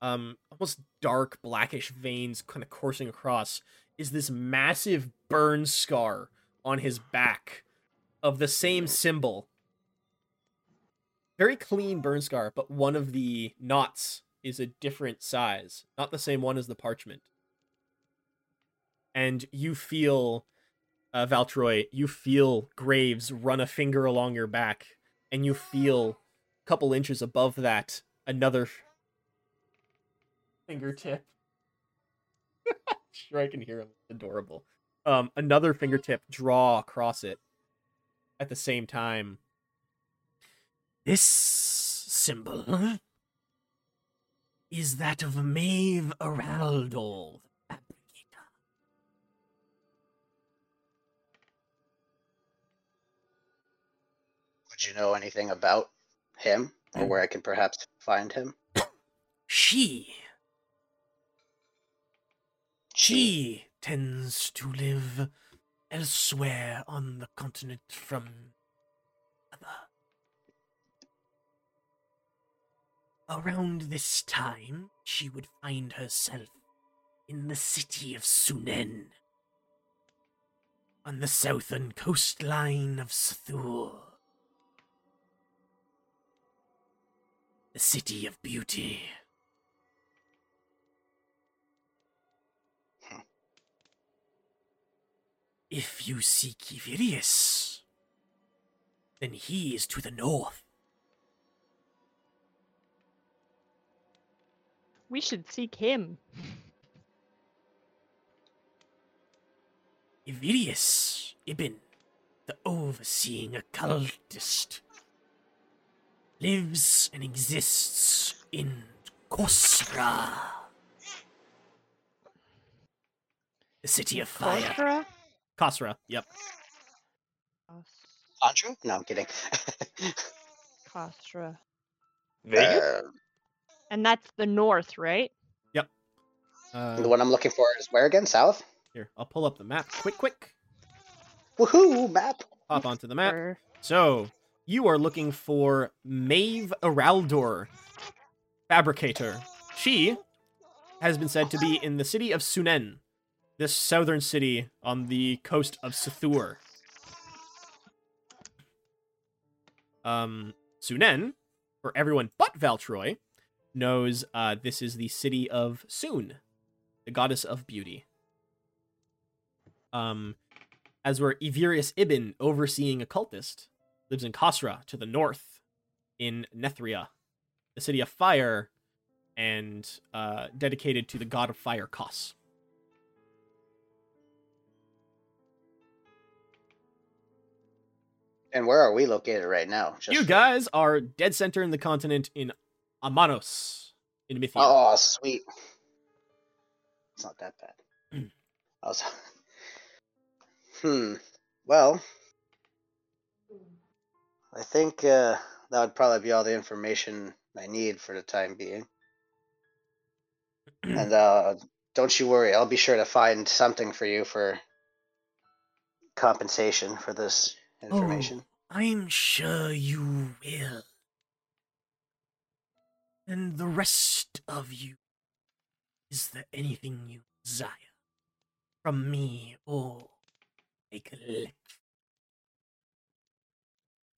Um almost dark blackish veins kind of coursing across. Is this massive burn scar on his back of the same symbol. Very clean burn scar, but one of the knots is a different size, not the same one as the parchment. And you feel, uh, Valtroy, you feel Graves run a finger along your back, and you feel a couple inches above that another fingertip. sure, I can hear him. Adorable. Um, another fingertip draw across it at the same time. This symbol is that of Maeve Araldor, You know anything about him or where I can perhaps find him? She, she tends to live elsewhere on the continent from other. Around this time, she would find herself in the city of Sunen, on the southern coastline of Sathur. The city of beauty. If you seek Ivirius, then he is to the north. We should seek him. Ivirius Ibn, the overseeing occultist, lives and exists in Kosra, the city of fire. Kostra? Kosra, yep. Kos- Andrew? No, I'm kidding. Kostra. Vegas? Uh, And that's the north, right? Uh, the one I'm looking for is where again? South? here, I'll pull up the map quick, quick. Woohoo! Map. Hop onto the map. Or- So, you are looking for Maeve Araldor, fabricator. She has been said to be in the city of Sunen, this southern city on the coast of Sathur. Um, Sunen, for everyone but Valtroy, knows uh, this is the city of Sun, the goddess of beauty. Um, as were Ivirius Ibn, overseeing occultist, lives in Kosra to the north in Nethria, the city of fire, and uh, dedicated to the god of fire, Kos. And where are we located right now? Just You guys are dead center in the continent in Amanos, in Mythia. Oh, sweet. It's not that bad. I was. Hmm. Well, I think uh, that would probably be all the information I need for the time being. and uh, don't you worry, I'll be sure to find something for you for compensation for this information. Oh, I'm sure you will. And the rest of you, is there anything you desire from me or a collect?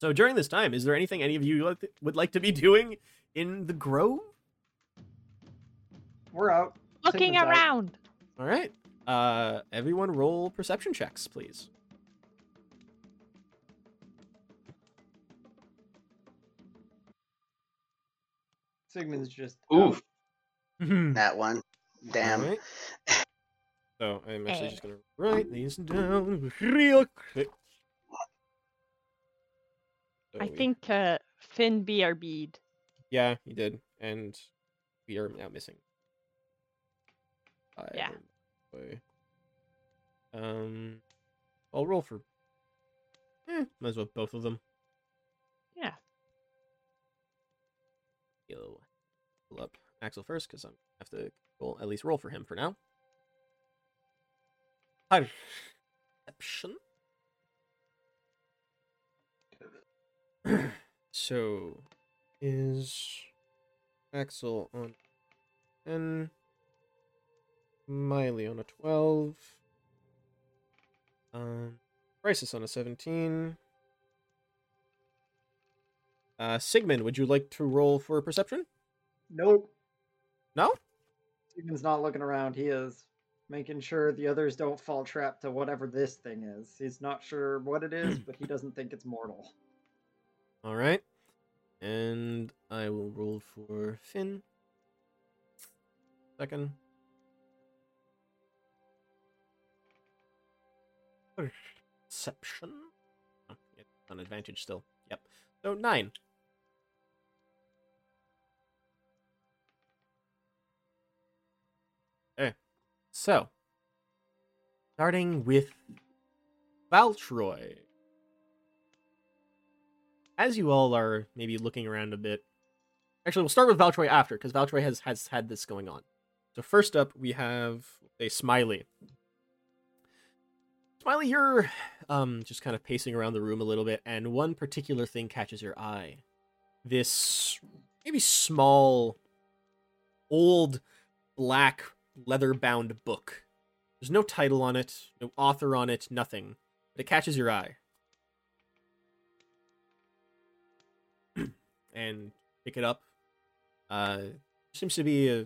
So during this time, is there anything any of you would like to be doing in the grove? We're out. Looking Sigmund's out. around. All right. Uh, everyone roll perception checks, please. Sigmund's just. Oof. That one. Damn. Alright. So I'm actually Eh. just gonna write these down real quick. So I we- think uh, Finn BRB'd. Yeah, he did, and we are now missing. Five Yeah. boy. Um, I'll roll for. Eh, might as well both of them. Yeah. You'll pull up Axel first because I'm have to roll at least roll for him for now. Perception. so is Axel on ten, Miley on a twelve, um, Crisis on a seventeen. Uh, Sigmund, would you like to roll for perception? Nope. No. Sigmund's not looking around. He is making sure the others don't fall trap to whatever this thing is. He's not sure what it is, but he doesn't think it's mortal. All right. And I will roll for Finn. Second. Perception. Oh, yeah, advantage still. Yep. So nine. Okay. So, starting with Valtroy as you all are maybe looking around a bit, actually, we'll start with Valtroy after because Valtroy has has had this going on. So first up, we have a Smiley. Smiley, you're um just kind of pacing around the room a little bit, and one particular thing catches your eye. This maybe small, old, black leather-bound book. There's no title on it, no author on it, nothing, but it catches your eye. And pick it up. Uh, seems to be a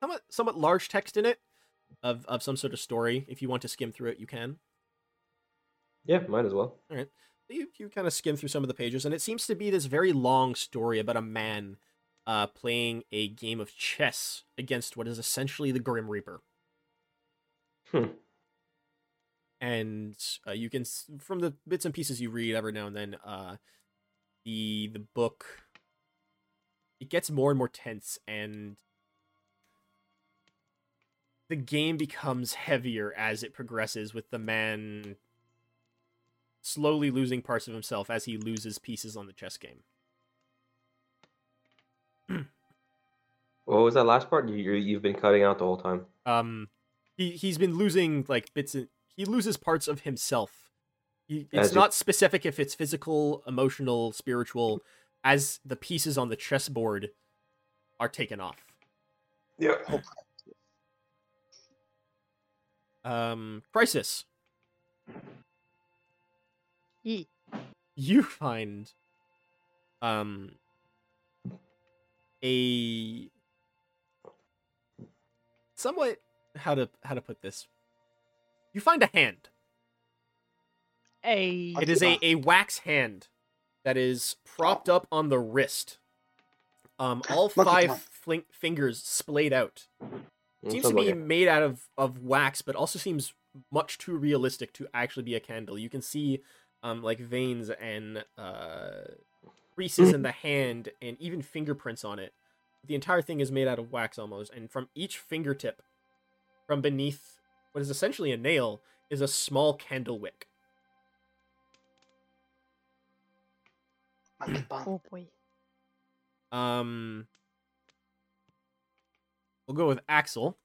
somewhat somewhat large text in it of of some sort of story. If you want to skim through it, you can. Yeah, might as well. All right. You you kind of skim through some of the pages, and it seems to be this very long story about a man uh, playing a game of chess against what is essentially the Grim Reaper. Hmm. And uh, you can from the bits and pieces you read every now and then, uh, the the book it gets more and more tense and the game becomes heavier as it progresses with the man slowly losing parts of himself as he loses pieces on the chess game. What was that last part? You you- you've been cutting out the whole time. Um he he's been losing like bits and he loses parts of himself. He, it's As you- not specific if it's physical, emotional, spiritual as the pieces on the chessboard are taken off. Yeah. Um Crisis. Ye. you find um a somewhat how to how to put this you find a hand A. it is a, a wax hand that is propped up on the wrist um all five paw. fling- fingers splayed out Mm, seems to be made out of, of wax, but also seems much too realistic to actually be a candle. You can see um like veins and uh creases in the hand and even fingerprints on it. The entire thing is made out of wax almost, and from each fingertip, from beneath what is essentially a nail, is a small candle wick. Oh boy. Um We'll go with Axel.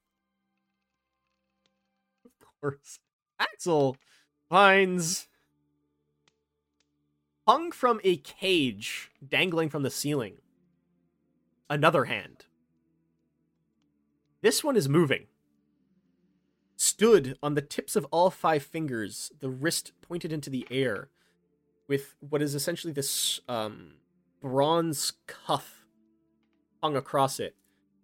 Of course. Axel finds hung from a cage dangling from the ceiling. Another hand. This one is moving. Stood on the tips of all five fingers, the wrist pointed into the air, with what is essentially this um, bronze cuff hung across it,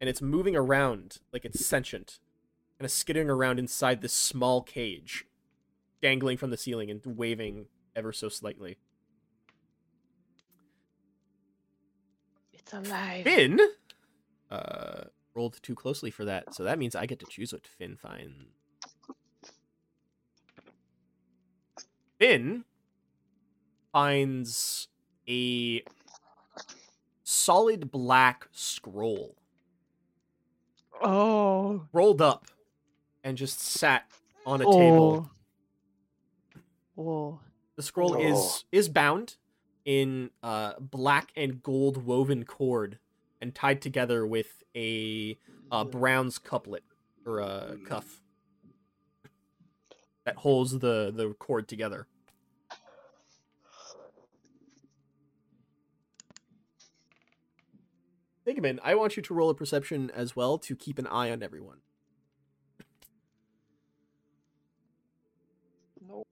and it's moving around like it's sentient, kind of skidding around inside this small cage, dangling from the ceiling and waving ever so slightly. It's alive. Finn uh, rolled too closely for that, so that means I get to choose what Finn finds. Finn finds a solid black scroll Oh. rolled up and just sat on a table. Oh. The scroll Oh. is is bound in uh, black and gold woven cord and tied together with a uh, bronze couplet or a cuff that holds the the cord together. Figment, I want you to roll a perception as well to keep an eye on everyone. No.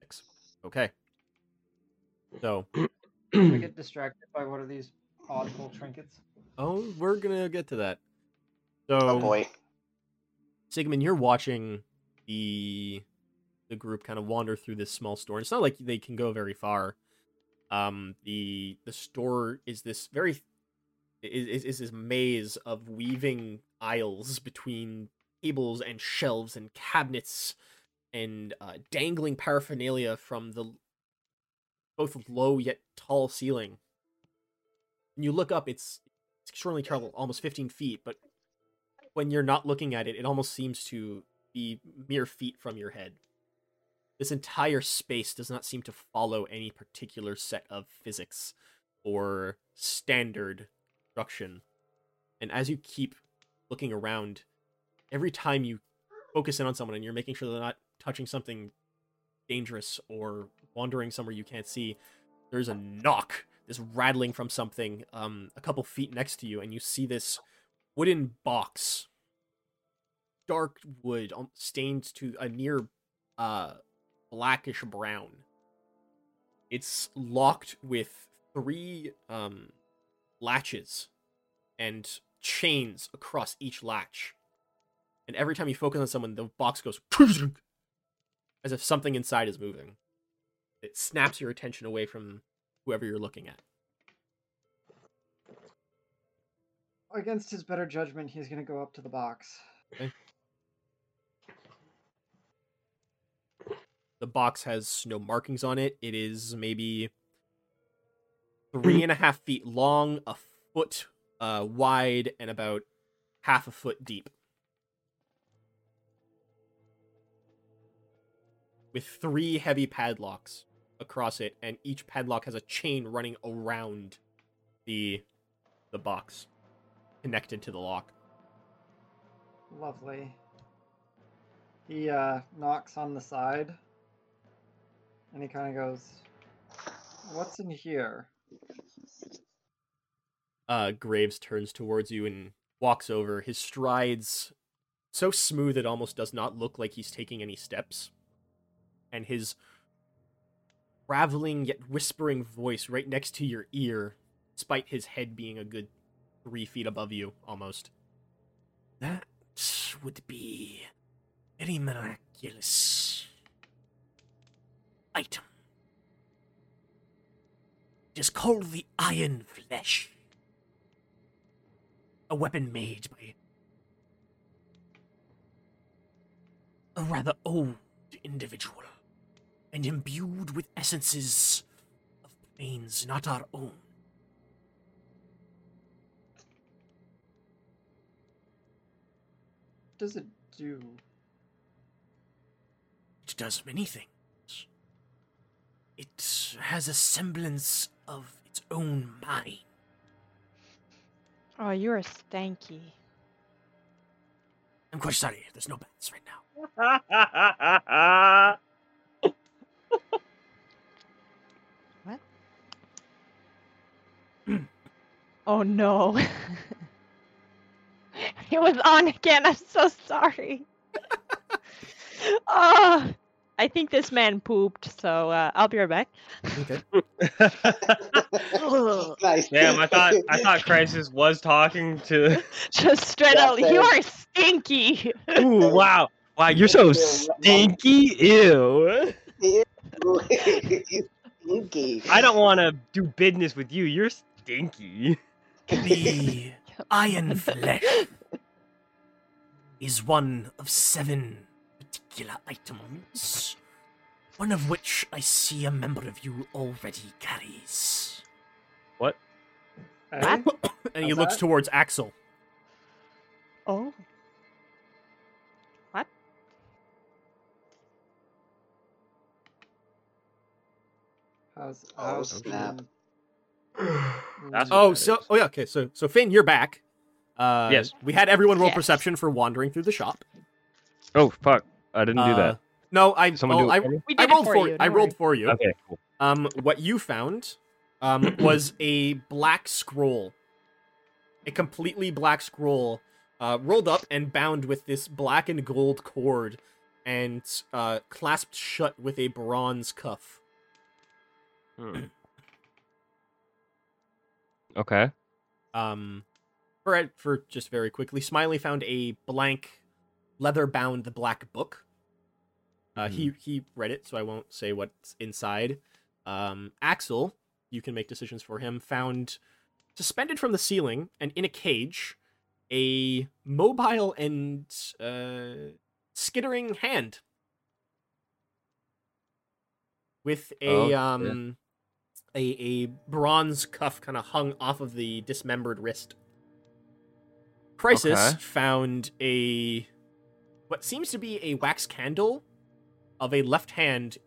Six. Okay. So, I get distracted by one of these oddball trinkets. oh, we're gonna get to that. So, Oh boy. Sigmund, you're watching the the group kind of wander through this small store. It's not like they can go very far. Um, the the store is this very is is, is this maze of weaving aisles between tables and shelves and cabinets and uh, dangling paraphernalia from the both low yet tall ceiling. When you look up, it's, it's extraordinarily tall, almost 15 feet, but when you're not looking at it, it almost seems to be mere feet from your head. This entire space does not seem to follow any particular set of physics or standard construction. And as you keep looking around, every time you focus in on someone and you're making sure they're not touching something dangerous or wandering somewhere you can't see, there's a knock, this rattling from something um, a couple feet next to you, and you see this wooden box, dark wood, um, stained to a near uh, blackish brown. It's locked with three um, latches and chains across each latch. And every time you focus on someone, the box goes as if something inside is moving. It snaps your attention away from whoever you're looking at. Against his better judgment, he's gonna go up to the box. The box has no markings on it. It is maybe three and a half feet long, a foot uh, wide, and about half a foot deep. With three heavy padlocks across it, and each padlock has a chain running around the the box, connected to the lock. Lovely. He uh, knocks on the side, and he kind of goes, "What's in here?" uh, Graves turns towards you and walks over. His strides so smooth it almost does not look like he's taking any steps. And his raveling yet whispering voice right next to your ear, despite his head being a good three feet above you almost. That would be very miraculous item. It is called the Iron Flesh a weapon made by a rather old individual and imbued with essences of planes not our own. What does it do? It does many things. It has a semblance of its own mind. Oh, you're a stanky. I'm quite sorry, there's no bats right now. What? oh no. it was on again. I'm so sorry. oh, I think this man pooped, so uh, I'll be right back. Okay. nice. Damn, I thought I thought Crisis was talking to. Just straight Yeah, out, you are stinky. Ooh, wow, wow, you're so stinky. Ew. Stinky. I don't want to do business with you. You're stinky. The Iron Flesh is one of seven particular items One of which I see a member of you already carries. What? Hey? And he looks that? towards Axel. Oh. What? How's, Oh, how's snap. Finn? Mm, Oh, so is. oh yeah, okay. So so Finn, you're back. Uh, Yes. We had everyone roll Yes. perception for wandering through the shop. Oh fuck! I didn't do Uh, that. No, I Someone well, do I, it for me? We I did rolled it for, for you. I rolled for you. Okay, cool. Um, what you found um, was a black scroll, a completely black scroll, uh, rolled up and bound with this black and gold cord, and uh, clasped shut with a bronze cuff. Hmm. Okay. Um, for for just very quickly, Smiley found a blank, leather-bound the black book. Uh, he he read it, so I won't say what's inside. Um, Axel, you can make decisions for him. Found suspended from the ceiling and in a cage, a mobile and uh, skittering hand with a Oh, yeah. um a a bronze cuff kind of hung off of the dismembered wrist. Crisis Okay. found a what seems to be a wax candle of a left hand.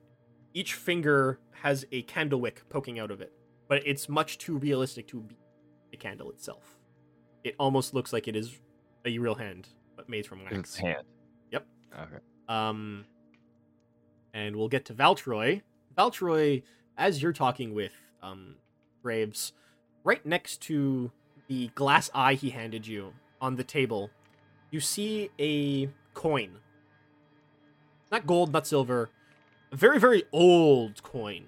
Each finger has a candle wick poking out of it, but it's much too realistic to be a candle itself. It almost looks like it is a real hand, but made from wax. It's hand. Yep. Okay. Um, and we'll get to Valtroy. Valtroy, as you're talking with um, Graves, right next to the glass eye he handed you on the table, you see a coin. Not gold, not silver. A very, very old coin.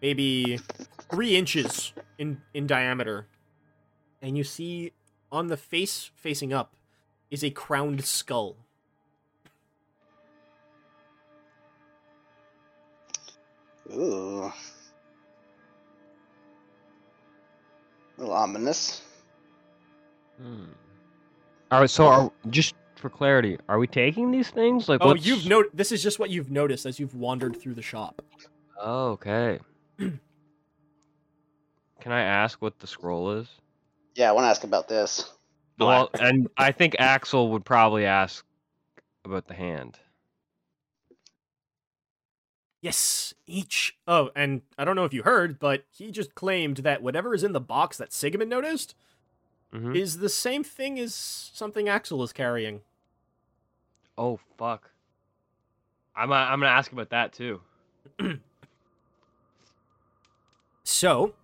Maybe three inches in, in diameter. And you see on the face facing up is a crowned skull. Ooh. A little ominous. Hmm. All right. So, are, just for clarity, are we taking these things? Like, Oh, what's... you've no. This is just what you've noticed as you've wandered through the shop. Oh, okay. Can I ask what the scroll is? Yeah, I want to ask about this. Well, and I think Axel would probably ask about the hand. Yes, each. Oh, and I don't know if you heard, but he just claimed that whatever is in the box that Sigmund noticed hmm is the same thing as something Axel is carrying. Oh fuck. I'm uh, I'm gonna ask about that too. So,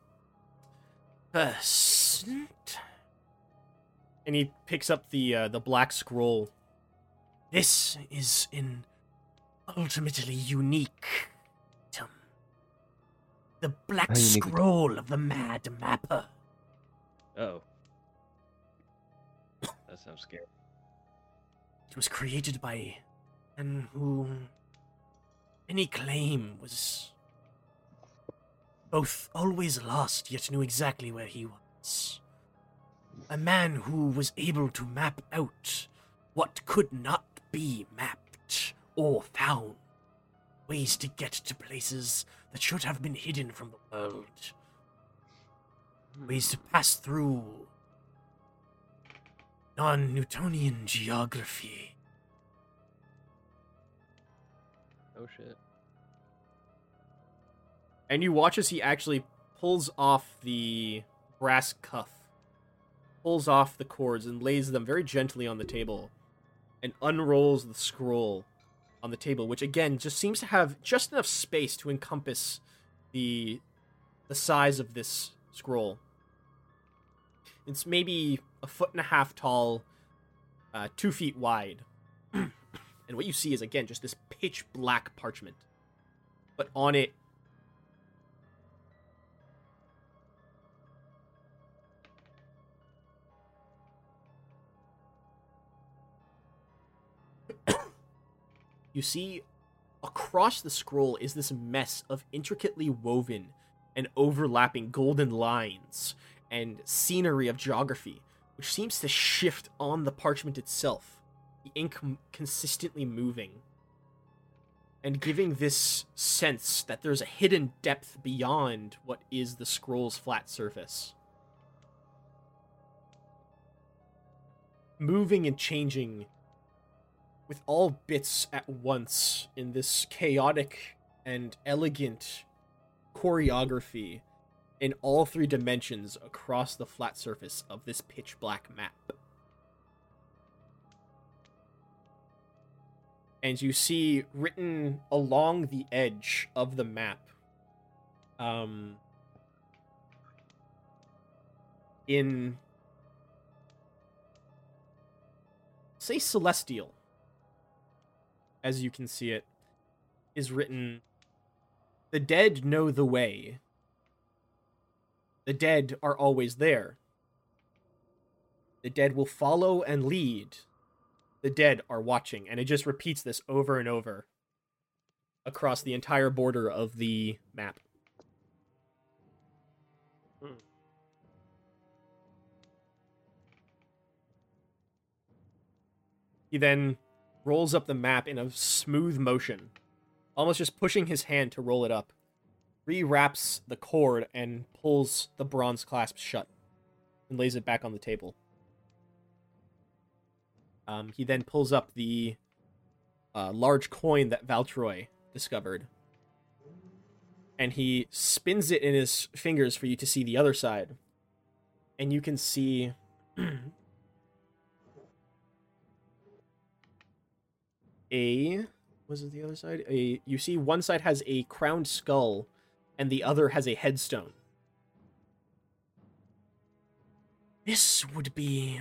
first, and he picks up the uh, the black scroll. This is an ultimately unique item. The black How unique? scroll of the Mad Mapper. Oh. That sounds scary. It was created by and who any claim was both always lost yet knew exactly where he was. A man who was able to map out what could not be mapped or found. Ways to get to places that should have been hidden from the world. Hmm. Ways to pass through non Newtonian geography. Oh shit. And you watch as he actually pulls off the brass cuff, pulls off the cords, and lays them very gently on the table, and unrolls the scroll on the table, which again just seems to have just enough space to encompass the the size of this scroll. It's maybe a foot and a half tall, uh, two feet wide. and what you see is again just this pitch black parchment. But on it you see across the scroll is this mess of intricately woven and overlapping golden lines and scenery of geography, which seems to shift on the parchment itself, the ink consistently moving. and giving this sense that there's a hidden depth beyond what is the scroll's flat surface. Moving and changing with all bits at once in this chaotic and elegant choreography in all three dimensions across the flat surface of this pitch black map. And you see written along the edge of the map, um, in say celestial, as you can see it, is written The dead know the way. The dead are always there. The dead will follow and lead. The dead are watching. And it just repeats this over and over across the entire border of the map. He then rolls up the map in a smooth motion, almost just pushing his hand to roll it up. Rewraps the cord and pulls the bronze clasp shut and lays it back on the table. Um, he then pulls up the uh, large coin that Valtroy discovered. And he spins it in his fingers for you to see the other side. And you can see a was it the other side? A you see one side has a crowned skull and the other has a headstone. This would be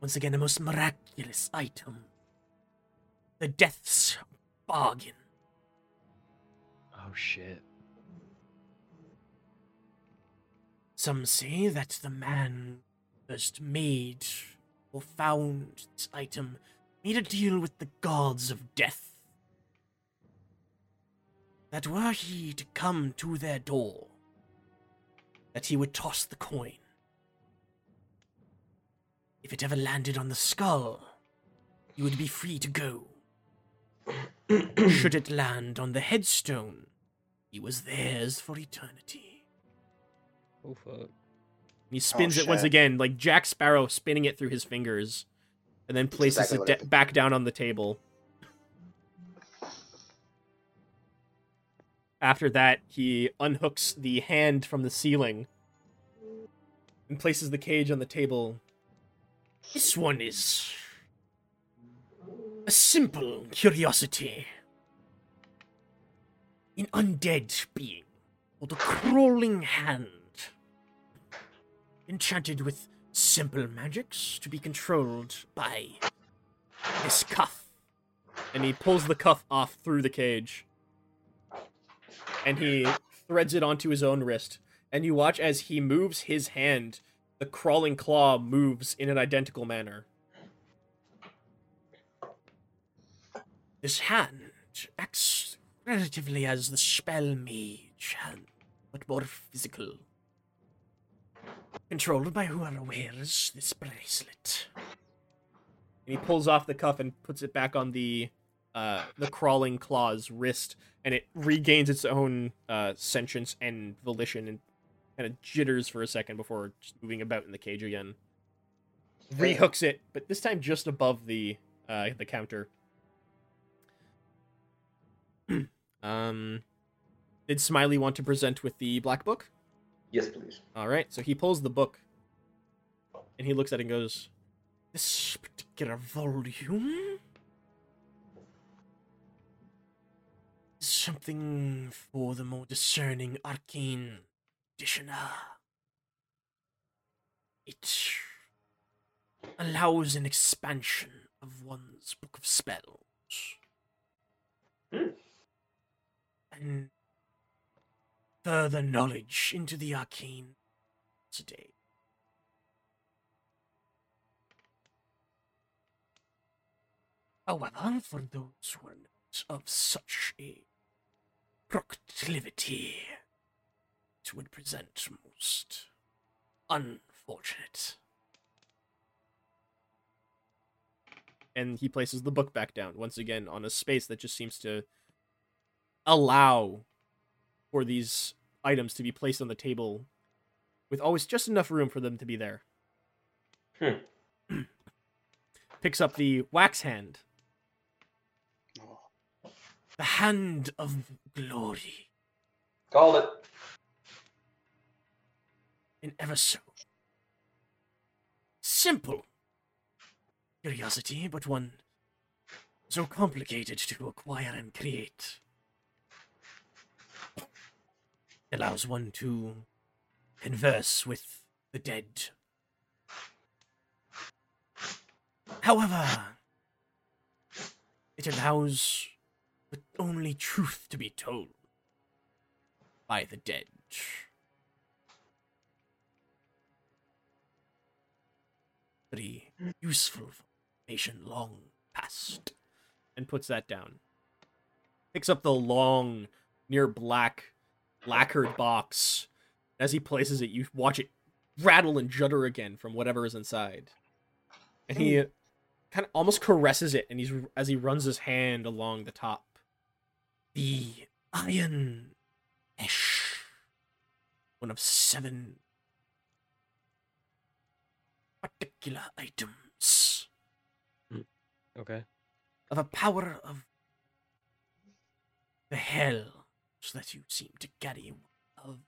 once again a most miraculous item. The death's bargain. Oh shit. Some say that the man first made or found this item made a deal with the gods of death. That were he to come to their door, that he would toss the coin. If it ever landed on the skull, you would be free to go. Should it land on the headstone, he was theirs for eternity. Oh uh, fuck. He spins Oh, it once again, like Jack Sparrow spinning it through his fingers, and then places exactly it what I back down on the table. After that, he unhooks the hand from the ceiling and places the cage on the table. This one is a simple curiosity. An undead being called a crawling hand enchanted with simple magics to be controlled by this cuff. And he pulls the cuff off through the cage. And he threads it onto his own wrist. And you watch as he moves his hand, the crawling claw moves in an identical manner. This hand acts relatively as the spell mage hand, but more physical controlled by whoever wears this bracelet. And he pulls off the cuff and puts it back on the uh, the crawling claw's wrist, and it regains its own uh, sentience and volition, and kind of jitters for a second before just moving about in the cage again. Rehooks it, but this time just above the uh, the counter. um, did Smiley want to present with the black book? Yes, please. All right, so he pulls the book and he looks at it and goes, This particular volume something for the more discerning arcane practitioner. It allows an expansion of one's book of spells. Hmm. And further knowledge into the arcane today. However, for those who are not of such a proclivity, it would present most unfortunate. and he places the book back down once again on a space that just seems to allow for these items to be placed on the table with always just enough room for them to be there. Hmm. Picks up the wax hand. The hand of glory. Called it. and ever so simple curiosity, but one so complicated to acquire and create. Allows one to converse with the dead. However, it allows but only truth to be told by the dead. Very useful information long past. And puts that down. Picks up the long, near black, lacquered box. As he places it, you watch it rattle and judder again from whatever is inside. And he uh, kind of almost caresses it, and he's as he runs his hand along the top. The Iron Flesh, one of seven particular items hmm. Okay. of a power of the hell that you seem to carry of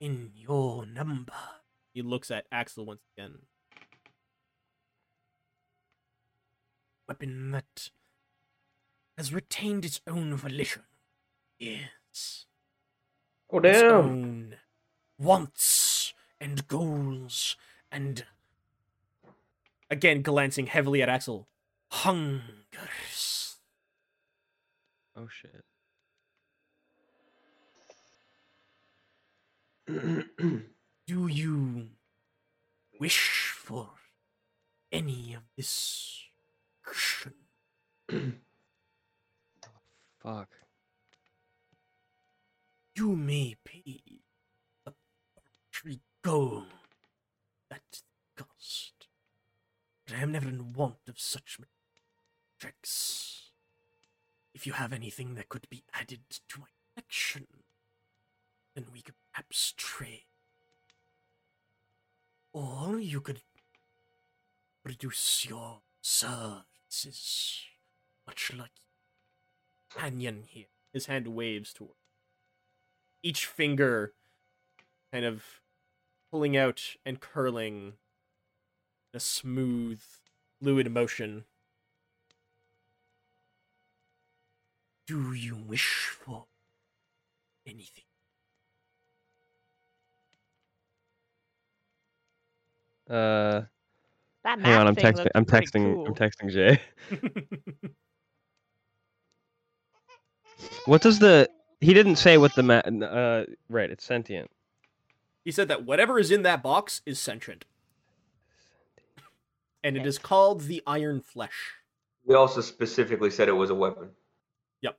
in your number. He looks at Axel once again. Weapon that has retained its own volition. Yes. Oh its damn. own wants and goals and again glancing heavily at Axel. Hungers. Oh shit. Do you wish for any of this action? Fuck. You may pay the paltry gold that it cost. But I am never in want of such tricks. If you have anything that could be added to my collection, then we could perhaps trade. Or you could produce your services, much like Canyon here. His hand waves toward each finger kind of pulling out and curling in a smooth, fluid motion. Do you wish for anything? Uh, That hang on. I'm texting. I'm texting. cool. I'm texting Jay. What does the? He didn't say what the ma- Uh, right. It's sentient. he said that whatever is in that box is sentient. And it is called the Iron Flesh. We also specifically said it was a weapon. Yep.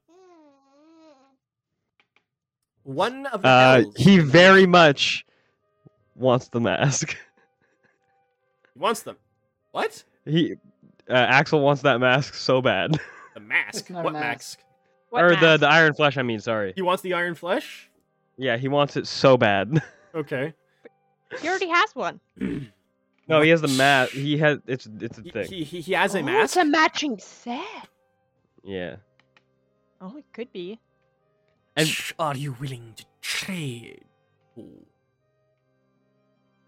One of the Uh, hells he very much wants the mask. he wants them. What? He, uh, Axel wants that mask so bad. The mask. It's not a what mask. mask? What or the mask? the Iron Flesh. I mean, sorry. He wants the Iron Flesh? Yeah, he wants it so bad. Okay. He already has one. no, he has the mask. He has. It's it's a thing. he, he, he has a oh, mask. It's a matching set. Yeah. Oh, it could be. And- are you willing to trade for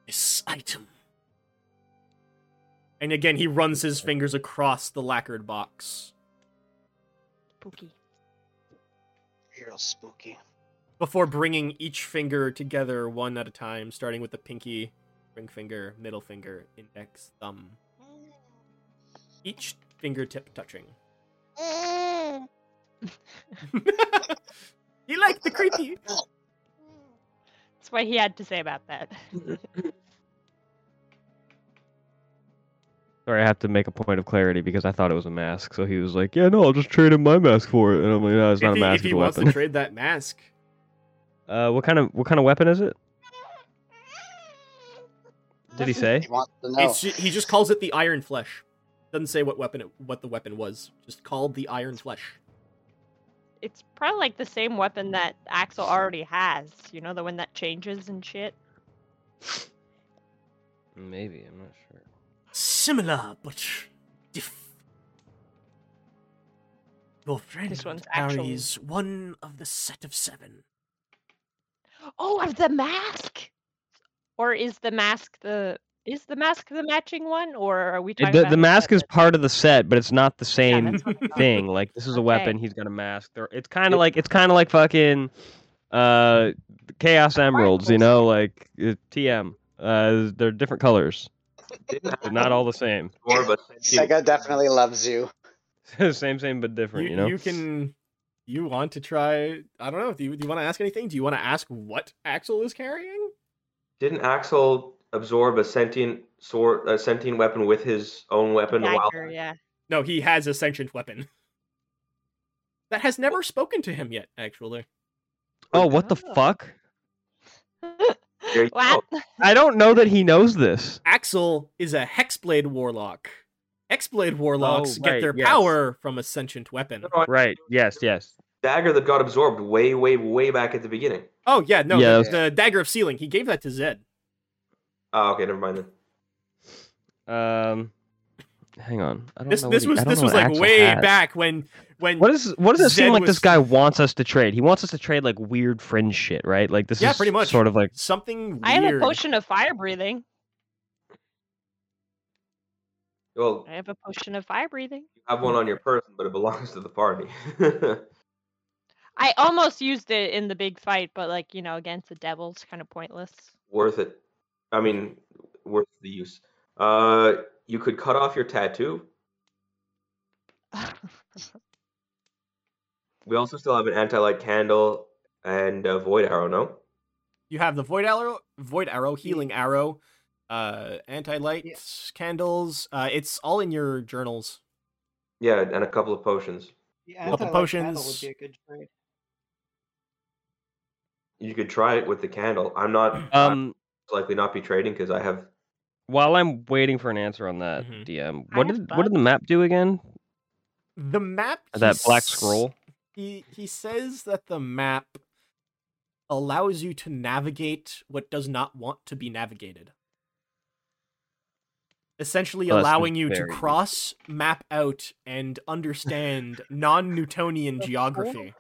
this item? And again, he runs his fingers across the lacquered box Spooky. Real spooky. before bringing each finger together one at a time, starting with the pinky, ring finger, middle finger, index, thumb. Each fingertip touching. you like the creepy? That's what he had to say about that. Sorry, I have to make a point of clarity because I thought it was a mask. So he was like, "Yeah, no, I'll just trade him my mask for it." And I'm like, "No, it's not if a he, mask. if he it's a wants weapon." to trade that mask, Uh, what kind of what kind of weapon is it? Did he say? He wants it's he just calls it the Iron Flesh. Doesn't say what weapon it, what the weapon was. Just called the Iron Flesh. It's probably like the same weapon that Axel already has. You know, the one that changes and shit. Maybe I'm not sure. Similar, but diff. Your friend one's actual- carries one of the set of seven. Oh, of the mask. Or is the mask the is the mask the matching one, or are we talking the, about the his mask is weapon? part of the set, but it's not the same that's what I thought. thing. Like this is a weapon, he's got a mask. They're, it's kind of like it's kind of like fucking uh Chaos Emeralds, you know, like uh, TM. Uh, they're different colors. Didn't They're not all the same. more of a sentient- Sega definitely loves you. same, same, but different. You, You, know. you can. You want to try? I don't know. Do you, do you want to ask anything? Do you want to ask what Axel is carrying? Didn't Axel absorb a sentient sword, a sentient weapon with his own weapon? a while yeah. No, he has a sentient weapon that has never spoken to him yet. Actually, oh, what the Oh. fuck? There you What? I don't know that he knows this. Axel is a hexblade warlock. Hexblade warlocks Oh, get their yes. power from a sentient weapon. No, no, I- Right? Yes, yes. Dagger that got absorbed way, way, way back at the beginning. Oh yeah, no, Yeah, the, that's- the dagger of sealing. He gave that to Zed. Oh, okay, never mind then. Um, hang on. I don't This know this he- was I don't this was like Axel way has. back when when What is what does it Zed seem like was- this guy wants us to trade? He wants us to trade like weird fringe shit, right? Like this Yeah, is pretty much. sort of like something weird. I have a potion of fire breathing. Well, I have a potion of fire breathing. you have one on your person, but it belongs to the party. I almost used it in the big fight, but like you know, against the devils, kind of pointless. worth it. I mean, worth the use. Uh, you could cut off your tattoo. We also still have an anti-light candle and a void arrow. No. You have the void arrow, void arrow, healing arrow, uh, anti light Yeah. candles. Uh, it's all in your journals. Yeah, and a couple of potions. The Couple anti-light candle potions. would be a good trade. You could try it with the candle. I'm not I'm um. likely not be trading because I have. While I'm waiting for an answer on that, Mhm. DM, what have did what did the map do again? The map. That black scroll. He he says that the map allows you to navigate what does not want to be navigated. Essentially Oh, allowing you to very cross, map out, and understand non-Newtonian geography.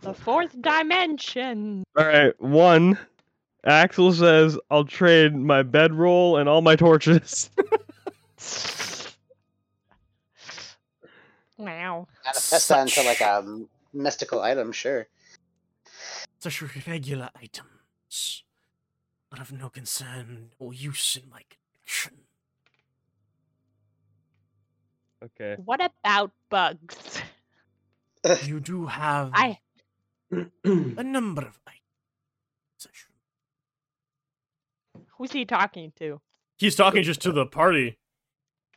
the fourth dimension. All right, one. Axel says, "I'll trade my bedroll and all my torches." wow. Manifest that into Such- like a m- mystical item, sure. Such regular items are of no concern or use in my collection. okay. What about bugs? You do have I a number of items. Who's he talking to? He's talking just to the party.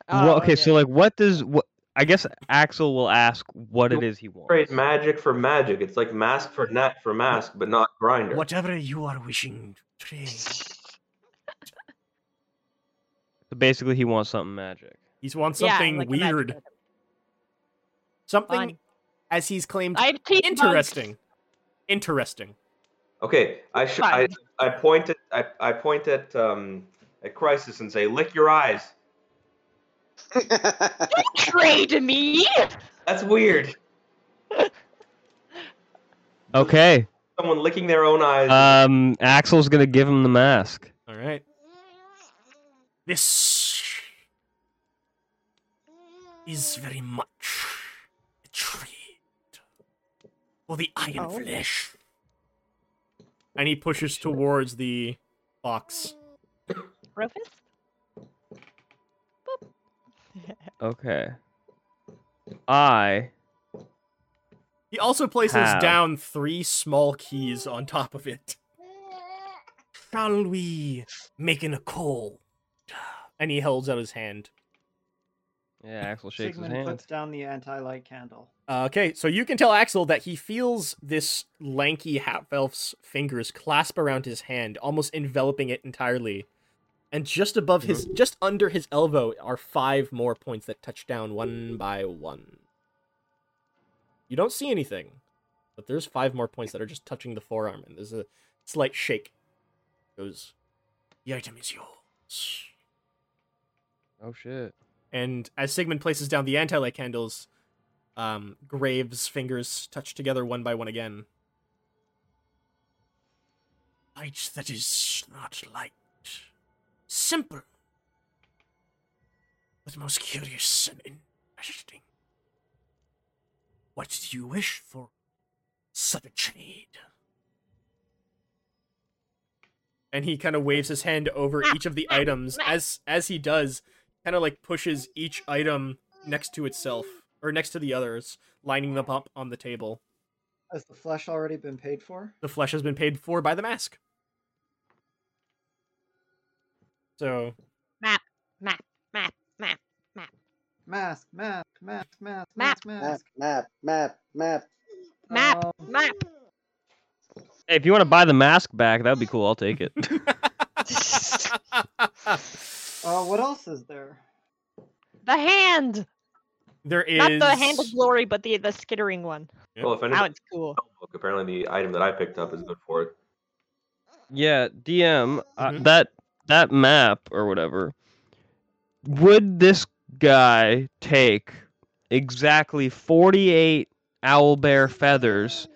well, Oh, okay, so like, what does what? I guess Axel will ask what it is he wants. Trade magic for magic. It's like mask for net for mask, but not grinder. Whatever you are wishing to trade. So basically, he wants something magic. He wants Yeah, something like a magic weird. Something, Fun. as he's claimed, interesting. have interesting. Interesting. Okay, I should I, I point at I, I point at um at Crisis and say, lick your eyes. Trade me. That's weird. Okay. Someone licking their own eyes. Um, Axel's gonna give him the mask. All right. This is very much a trade for the iron Oh. flesh. And he pushes towards the box. Rufus? Okay. I He also places Have. down three small keys on top of it. Shall we make an call? And he holds out his hand. yeah, Axel shakes Sigmund his hand. puts down the anti-light candle. Uh, okay, so you can tell Axel that he feels this lanky half elf's fingers clasp around his hand, almost enveloping it entirely. And just above his, just under his elbow, are five more points that touch down one by one. You don't see anything, but there's five more points that are just touching the forearm, and there's a slight shake. Goes, the item is yours. Oh shit. And as Sigmund places down the anti-light candles, um, Graves' fingers touch together one by one again. Light that is not light. Simple. But most curious and interesting. What do you wish for such a trade? And he kind of waves his hand over each of the items as as he does, kind of like pushes each item next to itself or next to the others, lining them up on the table. Has the flesh already been paid for? The flesh has been paid for by the mask. So Map, map, map, map. Map. Mask, mask, mask, mask, Map. mask, Map, mask. map, map, map. Map, Um, map. Hey, if you want to buy the mask back, that'd be cool. I'll take it. Uh, what else is there? The hand. There is Not the hand of glory, but the the skittering one. Well, if Now anything, it's cool. apparently the item that I picked up is good for it. yeah, DM uh, Mhm. that that map or whatever. Would this guy take exactly 48 owl bear feathers,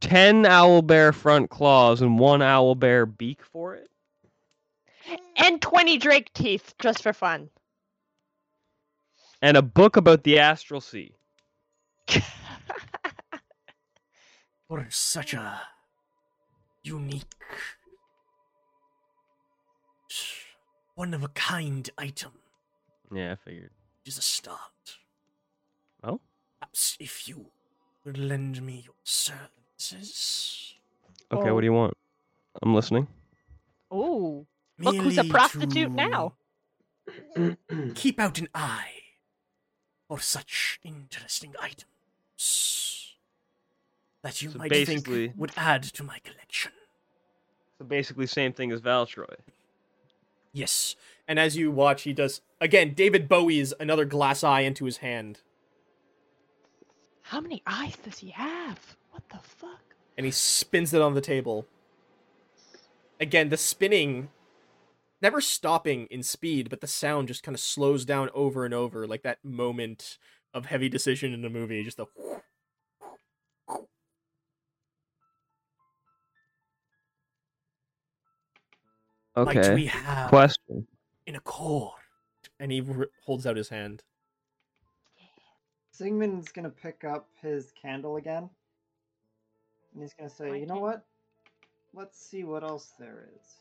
10 owl bear front claws and one owl bear beak for it? And 20 drake teeth just for fun. And a book about the astral sea. for such a unique, one of a kind item Yeah, I figured. Just a start. Oh? Perhaps if you would lend me your services. Okay, Oh. what do you want? I'm listening. Oh, Look who's a prostitute to now. Keep out an eye for such interesting items that you So might think would add to my collection. So basically, same thing as Valtroy. Yes. And as you watch, he does again. David Bowie's another glass eye into his hand, How many eyes does he have? What the fuck? and he spins it on the table. Again, the spinning, never stopping in speed, but the sound just kind of slows down over and over, like that moment of heavy decision in a movie. Just a. Might Okay. we have Question. in a core, And he r- holds out his hand. Sigmund's gonna pick up his candle again. And he's gonna say, you know what? Let's see what else there is.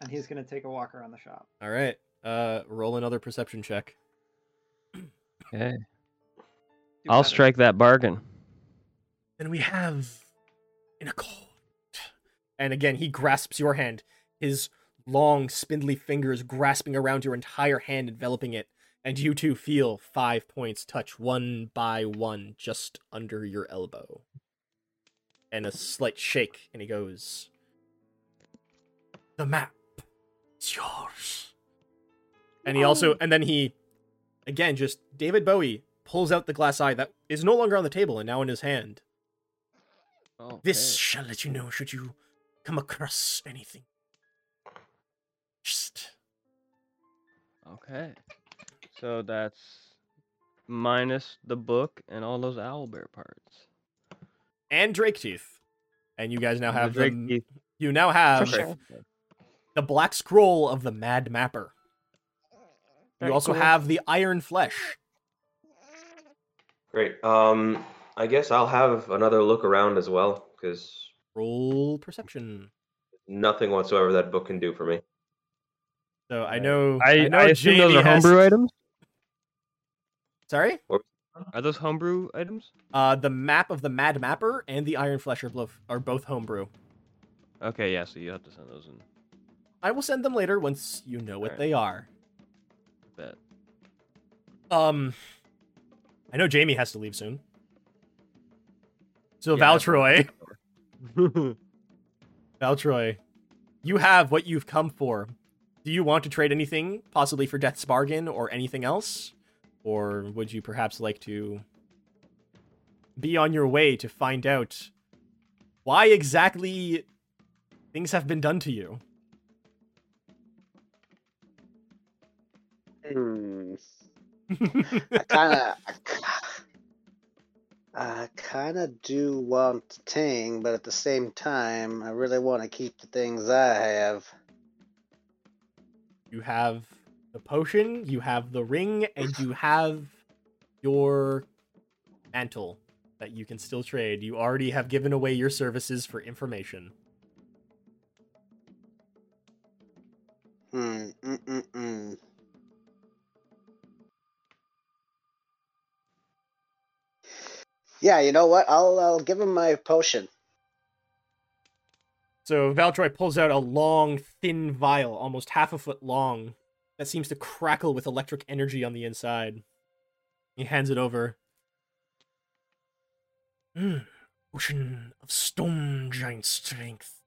And he's gonna take a walk around the shop. All right. Uh, roll another perception check. Okay. Do I'll better. strike that bargain. Then we have in a court. And again, he grasps your hand, his long, spindly fingers grasping around your entire hand, enveloping it. And you two feel five points touch one by one just under your elbow. And a slight shake, and he goes, The map is yours. And he also, um, and then he, again, just David Bowie pulls out the glass eye that is no longer on the table and now in his hand. This shall let you know should you come across anything. Just Okay. So that's minus the book and all those owlbear parts. and Drake teeth, and you guys now The have Drake them- teeth. You now have For sure. The black scroll of the Mad Mapper. Very you also cool. have the Iron Flesh. Great. Um, I guess I'll have another look around as well because Roll perception. nothing whatsoever that book can do for me. So I know. I, know I assume Jamie those are has- homebrew items. Sorry. Are those homebrew items? Uh, the map of the Mad Mapper and the Iron Flesh are both are both homebrew. Okay, yeah. So you have to send those in. I will send them later once you know what Alright. they are. Bet. Um, I know Jamie has to leave soon. So Yeah, Valtroy, Valtroy, you have what you've come for. Do you want to trade anything, possibly for Death's Bargain or anything else? Or would you perhaps like to be on your way to find out why exactly things have been done to you? Hmm. I kind of, I kind of do want Ting, but at the same time, I really want to keep the things I have. You have the potion, you have the ring, and you have your mantle that you can still trade. You already have given away your services for information. Hmm. Mm. Yeah, you know what? I'll I'll give him my potion. So Valtroy pulls out a long, thin vial, almost half a foot long, that seems to crackle with electric energy on the inside. He hands it over. Hmm, potion of stone giant strength.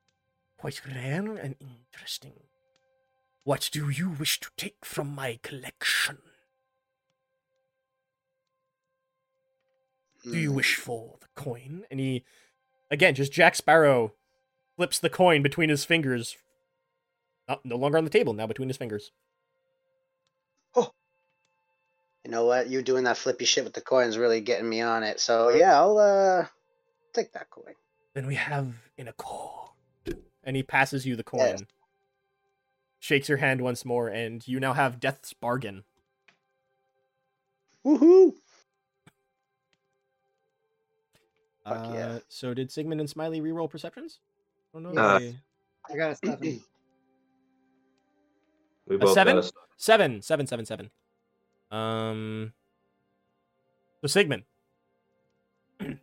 Quite rare and interesting. What do you wish to take from my collection? Do you Hmm. wish for the coin? And he, again, just Jack Sparrow flips the coin between his fingers. Not, no longer on the table, now between his fingers. Oh you know what? You doing that flippy shit with the coins really getting me on it. So yeah, I'll uh take that coin. Then we have an accord. And he passes you the coin. Yes. Shakes your hand once more, and you now have Death's Bargain. Woohoo! Fuck Uh. So did Sigmund and Smiley reroll perceptions? Oh no. Uh, they- I got a seven. We A both seven? got a- Seven, seven, seven, seven. Um. So Sigmund,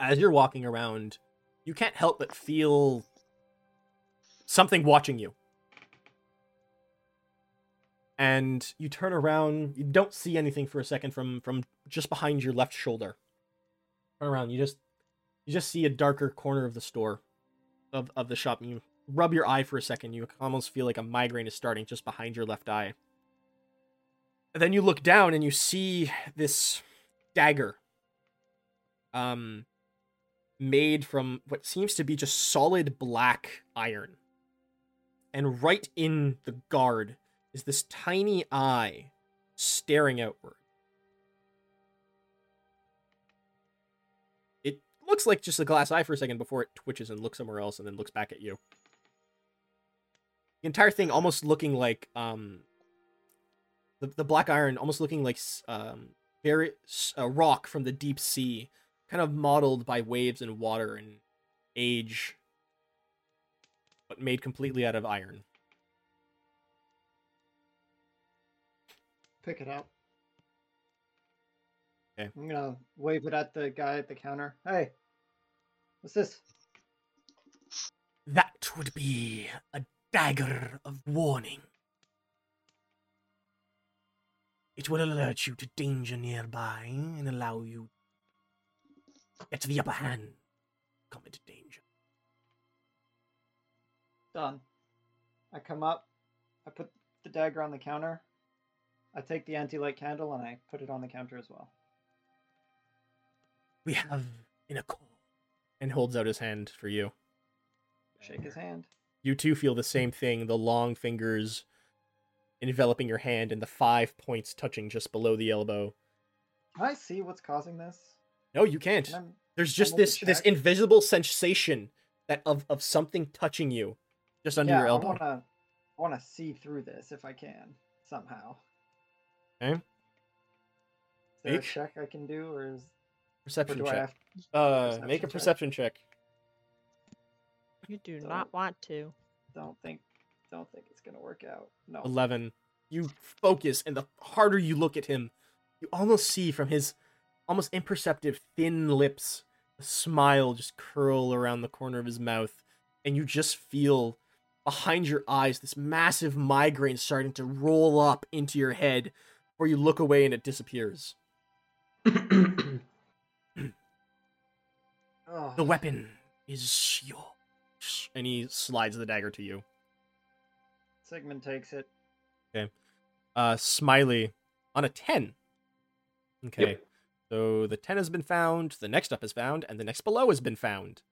as you're walking around, you can't help but feel something watching you. And you turn around, you don't see anything for a second from from just behind your left shoulder. Turn around, you just you just see a darker corner of the store, of of the shop. And you rub your eye for a second. You almost feel like a migraine is starting just behind your left eye. And then you look down and you see this dagger um made from what seems to be just solid black iron. And right in the guard is this tiny eye staring outward. Looks like just a glass eye for a second before it twitches and looks somewhere else and then looks back at you. The entire thing almost looking like um the, the black iron almost looking like um very a rock from the deep sea kind of modeled by waves and water and age but made completely out of iron Pick it up. Okay. I'm gonna wave it at the guy at the counter. Hey, what's this? that would be a dagger of warning it will alert you to danger nearby and allow you to get the upper hand come into danger Done. I come up. I put the dagger on the counter. I take the anti-light candle and I put it on the counter as well. we have in a call and holds out his hand for you Shake his hand. you too feel the same thing the long fingers enveloping your hand and the five points touching just below the elbow Can I see what's causing this? no you can't Can there's just make a this this invisible sensation that of of something touching you just under yeah, your elbow I wanna, I wanna see through this if I can somehow. Okay. Is there Make- a check I can do, or is perception check have? uh make a perception check? perception check You do So- not want to. Don't think, don't think it's gonna work out. No. 11 you focus and the harder you look at him you almost see from his almost imperceptive thin lips a smile just curl around the corner of his mouth and you just feel behind your eyes this massive migraine starting to roll up into your head where you look away and it disappears Oh, the weapon is yours and he slides the dagger to you. Sigmund takes it. Okay. Uh, Smiley on a 10. Okay. Yep. So the 10 has been found, the next up is found, and the next below has been found.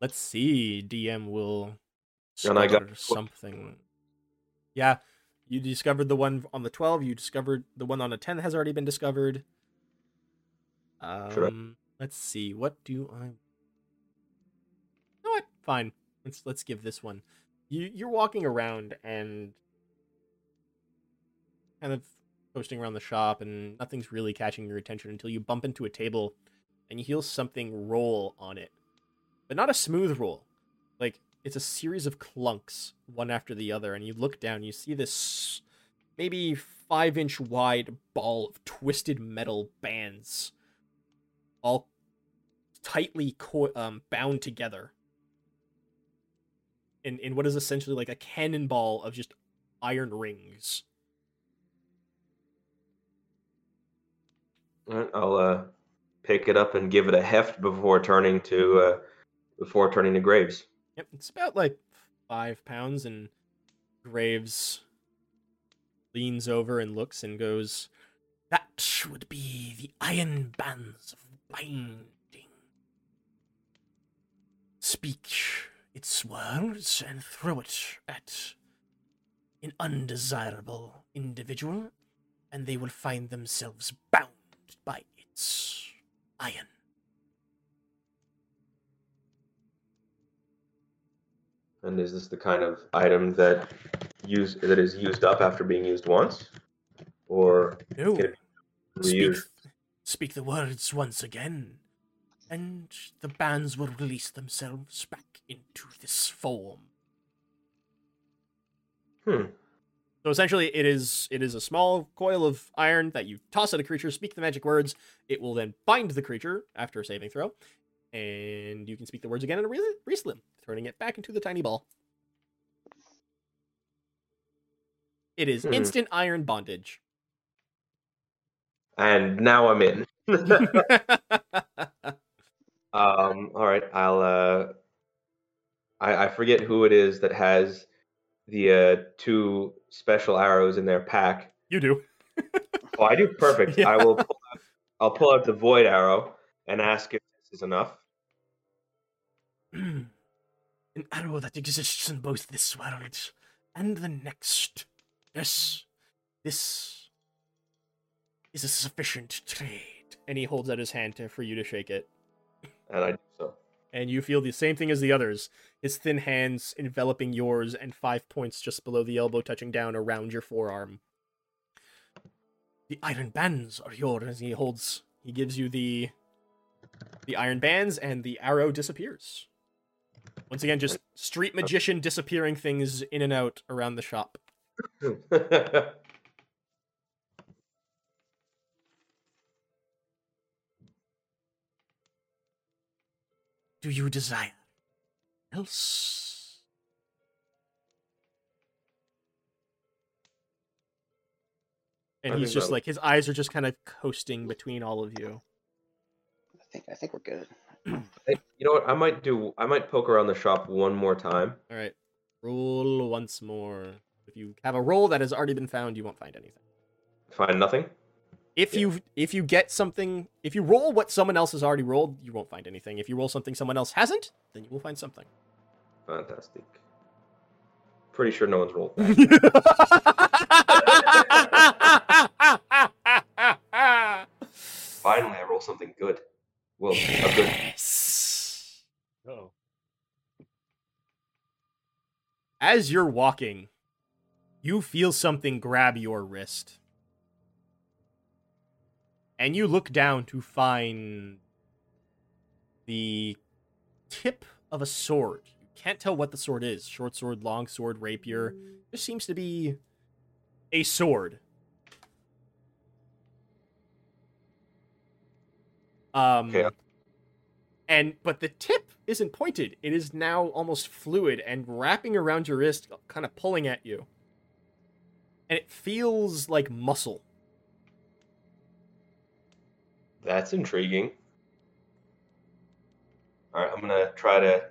Let's see. DM will And I got something. Yeah, you discovered the one on the 12, you discovered the one on the 10 has already been discovered. Should I- Um, let's see. What do I You know what? Fine. Let's let's give this one. You you're walking around and kind of posting around the shop and nothing's really catching your attention until you bump into a table and you feel something roll on it. But not a smooth roll. Like it's a series of clunks one after the other and you look down you see this maybe 5 inch wide ball of twisted metal bands all tightly co- um, bound together in, in what is essentially like a cannonball of just iron rings. I'll uh, pick it up and give it a heft before turning to uh, before turning to Graves. Yep, it's about like five pounds, and Graves leans over and looks and goes, That would be the iron bands of binding. Speak its words and throw it at an undesirable individual, and they will find themselves bound by its iron. And is this the kind of item that use that is used up after being used once, or No. Speak, reused? speak the words once again, and the bands will release themselves back into this form. Hmm. So essentially, it is it is a small coil of iron that you toss at a creature. Speak the magic words. It will then bind the creature after a saving throw, and you can speak the words again and re- release them, turning it back into the tiny ball. It is Hmm. instant iron bondage. And now I'm in. Um, all right, I'll. Uh, I, I forget who it is that has the uh, two special arrows in their pack. you do. Oh, I do perfect. Yeah. I will. Pull out, I'll pull out the void arrow and ask if this is enough. An arrow that exists in both this world and the next. Yes, this is a sufficient trade. And he holds out his hand to, for you to shake it. And I do so. And you feel the same thing as the others. His thin hands enveloping yours and five points just below the elbow touching down around your forearm. The iron bands are yours. As he holds he gives you the the iron bands and the arrow disappears. Once again, just street magician disappearing things in and out around the shop. Do you desire else? And I he's just that- like his eyes are just kind of coasting between all of you. I think I think we're good. Hey, you know what? I might do. I might poke around the shop one more time. All right, roll once more. If you have a roll that has already been found, you won't find anything. Find nothing. If Yeah. you if you get something, if you roll what someone else has already rolled, you won't find anything. If you roll something someone else hasn't, then you will find something. Fantastic. Pretty sure no one's rolled. that. Finally, I roll something good. Well, a good. yes. Oh. As you're walking, you feel something grab your wrist. And you look down to find the tip of a sword. You can't tell what the sword is short sword, long sword, rapier. Just seems to be a sword. Um, Okay. and but the tip isn't pointed. It is now almost fluid and wrapping around your wrist, kind of pulling at you. And it feels like muscle. That's intriguing. All right, I'm gonna try to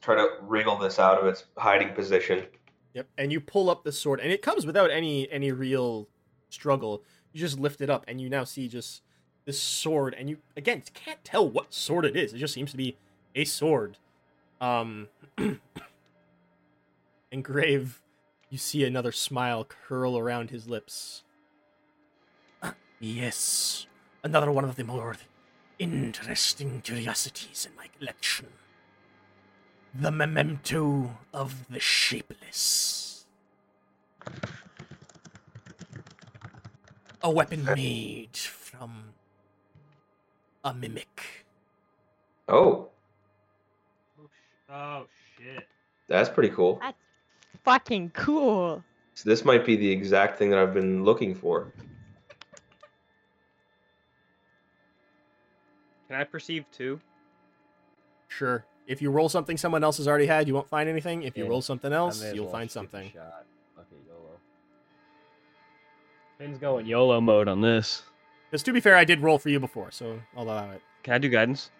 try to wriggle this out of its hiding position. Yep. And you pull up the sword, and it comes without any any real struggle. You just lift it up, and you now see just this sword, and you again can't tell what sword it is. It just seems to be a sword. Um, and Grave, you see another smile curl around his lips. "Ah, Yes, another one of the more interesting curiosities in my collection. The memento of the shapeless. A weapon made from a mimic. Oh, Oh shit. that's pretty cool. That's fucking cool. So this might be the exact thing that I've been looking for. Can I perceive two? Sure. If you roll something someone else has already had, you won't find anything. If you Yeah, roll something else, you'll well find something. shot. Okay, YOLO. Finn's going YOLO mode on this. Because to be fair, I did roll for you before, so I'll allow it. Can I do guidance?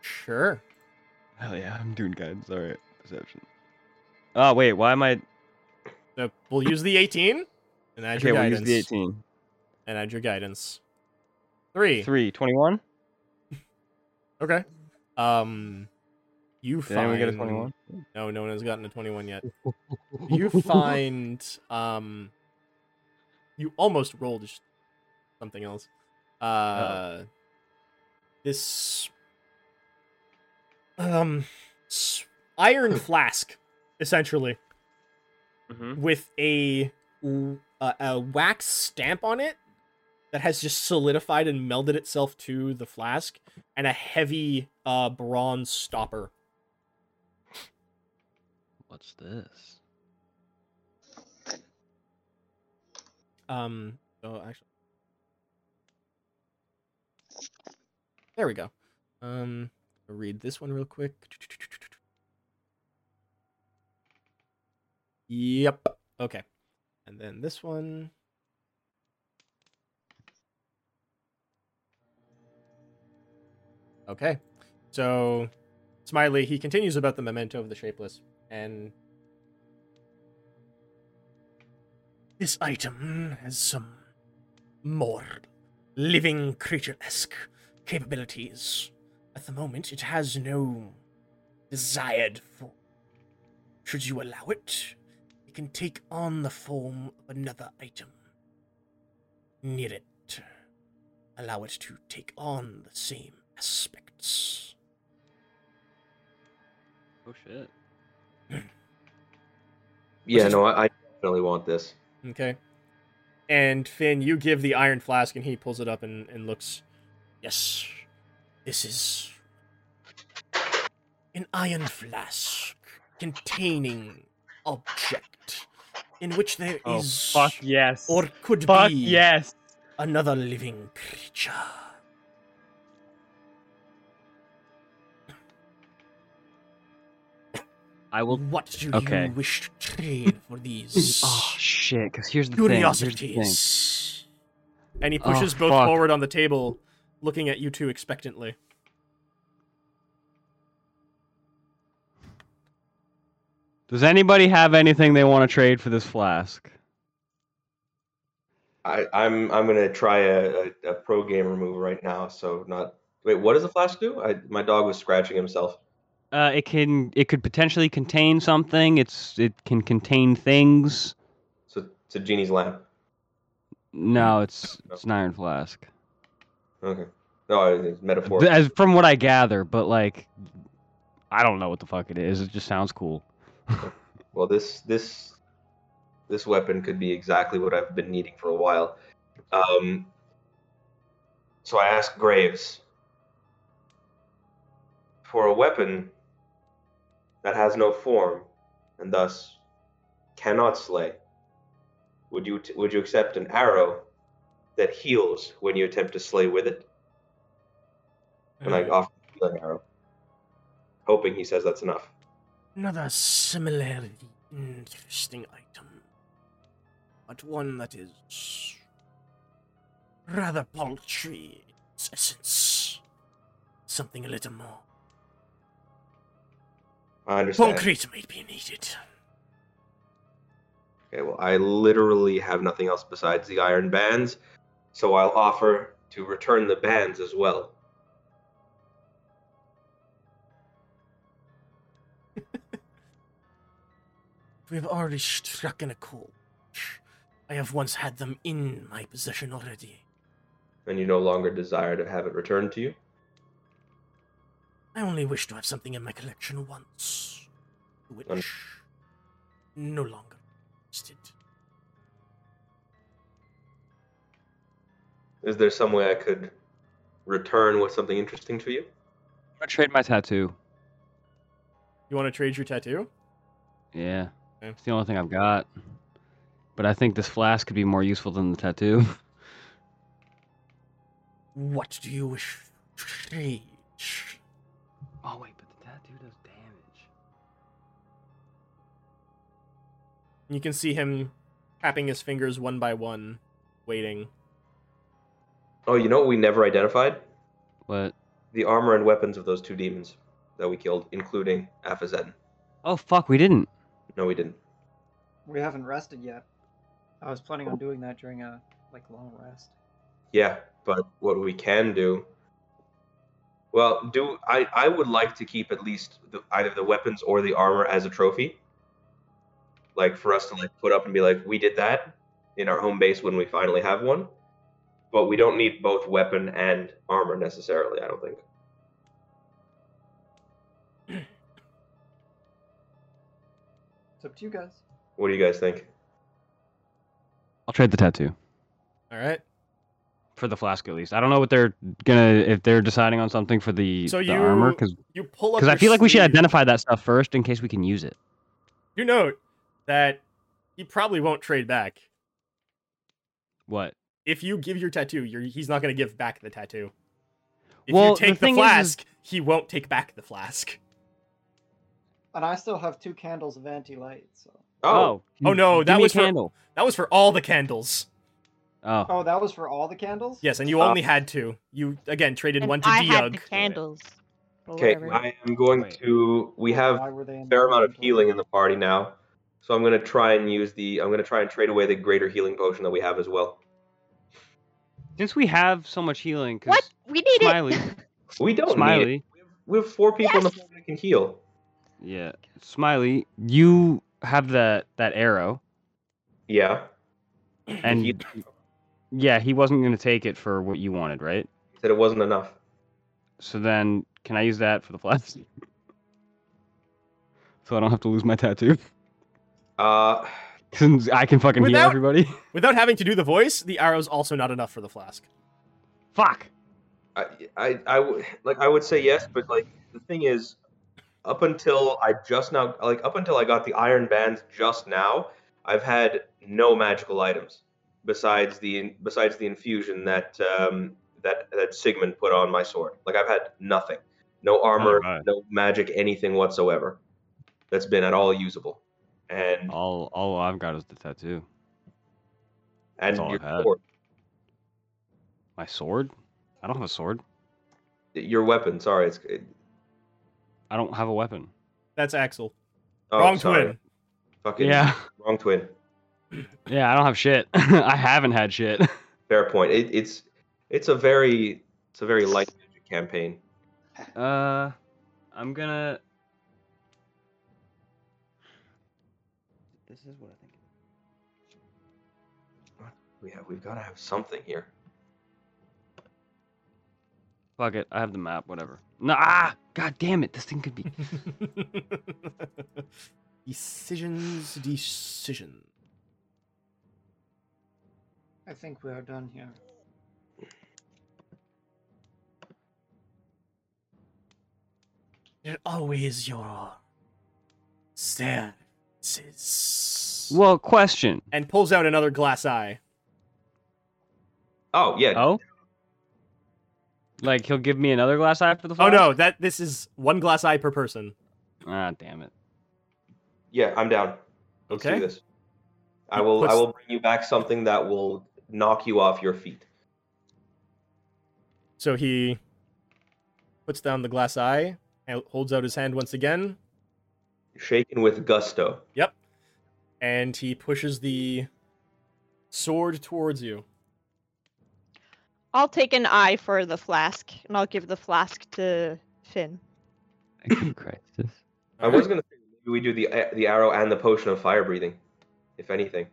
Sure. Hell yeah, I'm doing guidance. All right, perception. Oh wait, why am I? So we'll use the 18 and add Okay, your we'll use guidance. the 18. And add your guidance. Three. Three, 21. Okay. Um, you Did find. anyone get a 21? No, no one has gotten a 21 yet. you find. Um, you almost rolled sh- something else. Uh, this. Um, iron flask, essentially. Mm-hmm. with a, w- a a wax stamp on it that has just solidified and melded itself to the flask, and a heavy uh, bronze stopper. What's this? Um. Oh, actually, there we go. Um, I'll read this one real quick. Yep. Okay. And then this one. Okay. So, Smiley, he continues about the memento of the shapeless, and this item has some more living creature esque capabilities. At the moment, it has no desired form. Should you allow it, it can take on the form of another item near it. Allow it to take on the same aspects. Oh shit. Yeah, is- no, I, I definitely want this. Okay. And Finn, you give the iron flask, and he pulls it up and, and looks. Yes, this is an iron flask containing object in which there oh, is Oh fuck yes. or could fuck be yes. another living creature. I will. What do okay. you wish to trade for these Oh shit! Because here's the thing. Here's the thing. curiosities? And he Oh, pushes both fuck. forward on the table, looking at you two expectantly. Does anybody have anything they want to trade for this flask? I, I'm I'm gonna try a, a, a pro gamer move right now. So not wait. What does the flask do? I, my dog was scratching himself. Uh, it can. It could potentially contain something. It's. It can contain things. So it's a genie's lamp. No, it's. It's an iron flask. Okay. No, it's metaphor. As from what I gather, but like, I don't know what the fuck it is. It just sounds cool. Well, this this this weapon could be exactly what I've been needing for a while. Um, so I asked Graves for a weapon that has no form and thus cannot slay. Would you t- would you accept an arrow that heals when you attempt to slay with it? And I uh, offer him an arrow, hoping he says that's enough. Another similarly interesting item, but one that is rather paltry in its essence. Something a little more. I understand. Concrete may be needed. Okay, well, I literally have nothing else besides the iron bands, so I'll offer to return the bands as well. We have already struck in a chord. I have once had them in my possession already. And you no longer desire to have it returned to you? I only wish to have something in my collection once, which Un- no longer interested. Is there some way I could return with something interesting to you? I'm gonna trade my tattoo. You want to trade your tattoo? Yeah. Okay. It's the only thing I've got. But I think this flask could be more useful than the tattoo. What do you wish to trade? Oh wait, but the tattoo does damage. You can see him tapping his fingers one by one, waiting. Oh, you know what we never identified? What? The armor and weapons of those two demons that we killed, including Aphazeddin. Oh fuck, we didn't. No, we didn't. We haven't rested yet. I was planning on oh. doing that during a like long rest. Yeah, but what we can do. Well, do I? I would like to keep at least the, either the weapons or the armor as a trophy. Like for us to like put up and be like, we did that in our home base when we finally have one. But we don't need both weapon and armor necessarily. I don't think. It's up to you guys. What do you guys think? I'll trade the tattoo All right. For the flask at least. I don't know what they're gonna if they're deciding on something for the, So the you armor because You pull up. Cuz I your feel like we should identify that stuff first in case we can use it. You note that he probably won't trade back. What? If you give your tattoo, you're, he's not going to give back the tattoo. If Well, you take the, thing is- is- flask, he won't take back the flask. And I still have two candles of anti-light. So. Oh, Oh, oh no, that me a was for- candle. That was for all the candles. Oh, Oh, that was for all the candles. Yes, and you uh, only had two. You again traded And one to I had the Diog. candles. or okay. whatever. I am going Wait. to. We have Why were they a in fair amount of healing in the party now, so I'm gonna try and use the. I'm gonna try and trade away the greater healing potion that we have as well. since we have so much healing, 'cause What? We need Smiley, it. We don't need it. Smiley, We have four people in the Yes! party that can heal. yeah, Smiley, you have that that arrow, Yeah. and he yeah, he wasn't gonna take it for what you wanted, right? said it wasn't enough. So then, can I use that for the flask? so I don't have to lose my tattoo. Uh, Since I can fucking heal everybody. Without having to do the voice, the arrow's also not enough for the flask. Fuck. I, I, I would like I would say yes, but like the thing is, up until I just now, like up until I got the iron bands just now, I've had no magical items besides the besides the infusion that um that that Sigmund put on my sword. Like I've had nothing, no armor, right. no magic, anything whatsoever. That's been at all usable, and All all I've got is the tattoo. and that's all your I've had. sword, My sword? I don't have a sword. your weapon. Sorry, it's it, I don't have a weapon. That's Axel. oh, Wrong sorry. twin. Fucking Yeah. wrong twin. Yeah, I don't have shit. I haven't had shit. Fair point. It, it's it's a very it's a very light magic campaign. Uh, I'm gonna. This is what I think. We have we've got to have something here. Fuck it. I have the map. Whatever. Nah. Ah, God damn it. This thing could be. decisions, decision. I think we are done here. You're always your services. Well, question. And pulls out another glass eye. Oh yeah. Oh. Like he'll give me another glass eye for the. Oh no, that this is one glass eye per person. Ah, damn it. Yeah, I'm down. Let's Okay. do this. I He will I will bring you back something that will knock you off your feet. So he puts down the glass eye and holds out his hand once again. shaken with gusto. Yep. And he pushes the sword towards you. I'll take an eye for the flask, and I'll give the flask to Finn. Thank you, Crisis. I was gonna say maybe we do the uh, the arrow and the potion of fire breathing, if anything.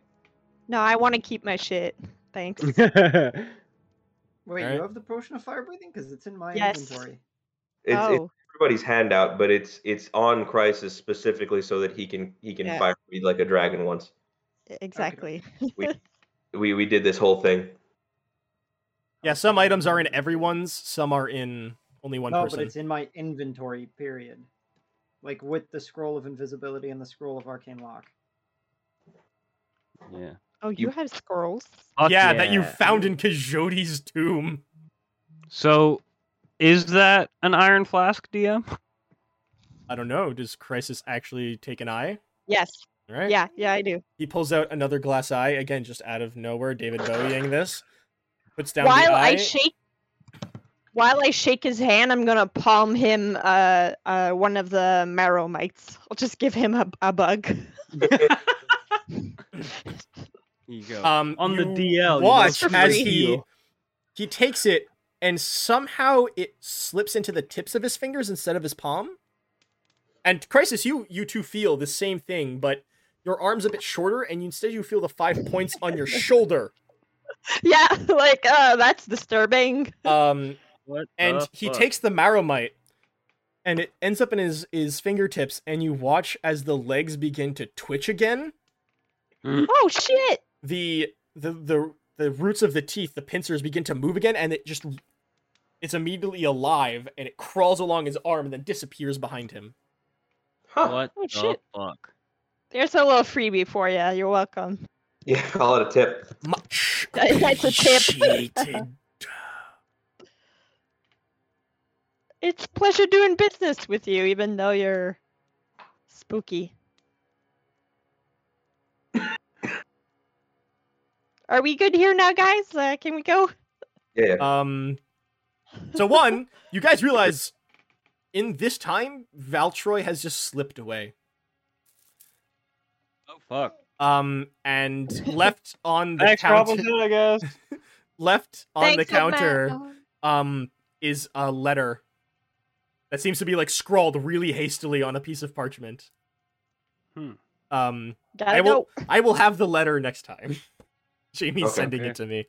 No, I want to keep my shit. Thanks. Wait, Alright. you have the potion of fire breathing? Because it's in my Yes. inventory. It's, it's oh, everybody's handout, but it's it's on Crisis specifically so that he can he can Yeah. fire breathe like a dragon once. exactly. We we did this whole thing. Yeah, some items are in everyone's, some are in only one no, person. but it's in my inventory. Period. Like with the scroll of invisibility and the scroll of arcane lock. Yeah. Oh, you, You- have scrolls. Fuck yeah, that you found in Kajoti's tomb. So, is that an iron flask, DM? I don't know. Does Crisis actually take an eye? Yes. All right. Yeah, yeah, I do. He pulls out another glass eye again, just out of nowhere. David Bowieing this. Puts down While the eye. I shake, while I shake his hand, I'm gonna palm him uh, uh, one of the marrow mites. I'll just give him a, a bug. you go. um, On the DL, Watch as he he takes it and somehow it slips into the tips of his fingers instead of his palm. And Crisis, you you two feel the same thing, but your arm's a bit shorter, and instead you feel the five points on your shoulder. yeah, like uh, that's disturbing. Um, what and he fuck? takes the marrowmite and it ends up in his his fingertips and you watch as the legs begin to twitch again Oh shit! The the the, the roots of the teeth the pincers begin to move again and it just it's immediately alive and it crawls along his arm and then disappears behind him Huh. What Oh, the shit. fuck? There's a little freebie for you. You're welcome. Yeah, call it a tip. much That's a tip. It's pleasure doing business with you, even though you're spooky. Are we good here now, guys? Uh, can we go? Yeah, yeah. um so one you guys realize in this time valtroy has just slipped away Oh fuck. um and left on the Thanks, counter Robinson, I guess. left on the Thanks, old man. counter um is a letter that seems to be like scrawled really hastily on a piece of parchment Hmm. um Gotta I will go. I will have the letter next time. Jamie's Okay. sending Okay. it to me.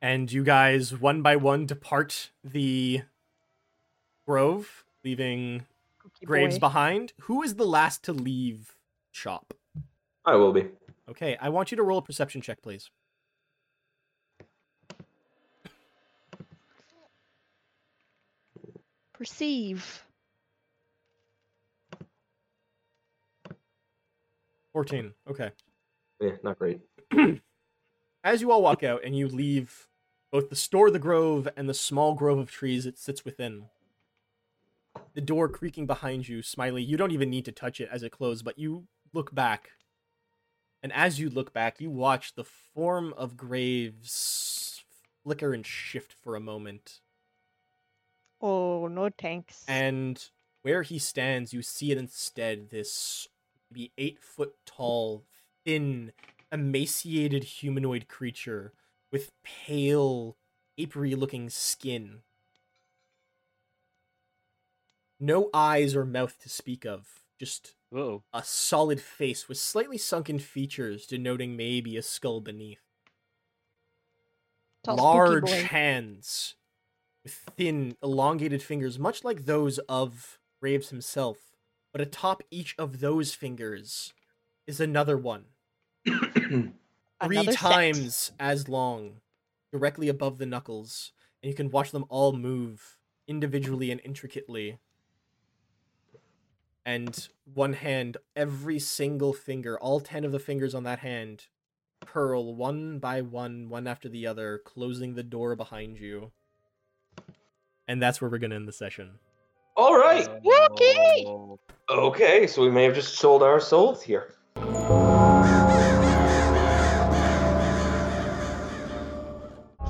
And you guys one by one depart the grove, leaving Spooky Graves boy. behind. Who is the last to leave shop? I will be. Okay, I want you to roll a perception check, please. Perceive. 14. Okay. Yeah, not great. As you all walk out and you leave both the store, the grove, and the small grove of trees it sits within, the door creaking behind you, Smiley, you don't even need to touch it as it closes, but you look back. And as you look back, you watch the form of Graves flicker and shift for a moment. Oh, no thanks. And where he stands, you see it instead this maybe eight foot tall, thin, emaciated humanoid creature with pale, apery looking skin. No eyes or mouth to speak of, just Whoa. a solid face with slightly sunken features denoting maybe a skull beneath. Tall Large hands with thin, elongated fingers, much like those of Graves himself. But atop each of those fingers is another one, three Another set. times as long, directly above the knuckles, and you can watch them all move individually and intricately. And one hand, every single finger, all ten of the fingers on that hand, curl one by one, one after the other, closing the door behind you. And that's where we're gonna end the session. All right. Wookie! Okay, so we may have just sold our souls here.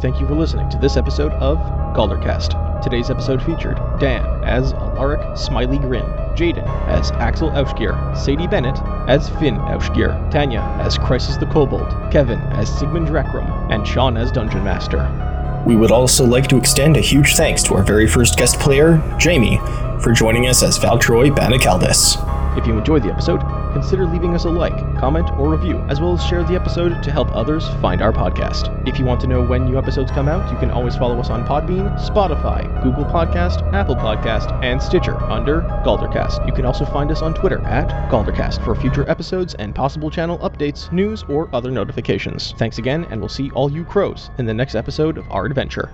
Thank you for listening to this episode of Galdercast. Today's episode featured Dan as Alaric Smiley Grin, Jaden as Axel Aushgear, Sadie Bennett as Finn Aushgear, Tanya as Crisis the Kobold, Kevin as Sigmund Rekram, and Sean as Dungeon Master. We would also like to extend a huge thanks to our very first guest player, Jamie, for joining us as Valtroy Banicaldis. If you enjoyed the episode, consider leaving us a like, comment, or review, as well as share the episode to help others find our podcast. If you want to know when new episodes come out, you can always follow us on Podbean, Spotify, Google Podcast, Apple Podcast, and Stitcher under Galdercast. You can also find us on Twitter at Galdercast for future episodes and possible channel updates, news, or other notifications. Thanks again, and we'll see all you crows in the next episode of our adventure.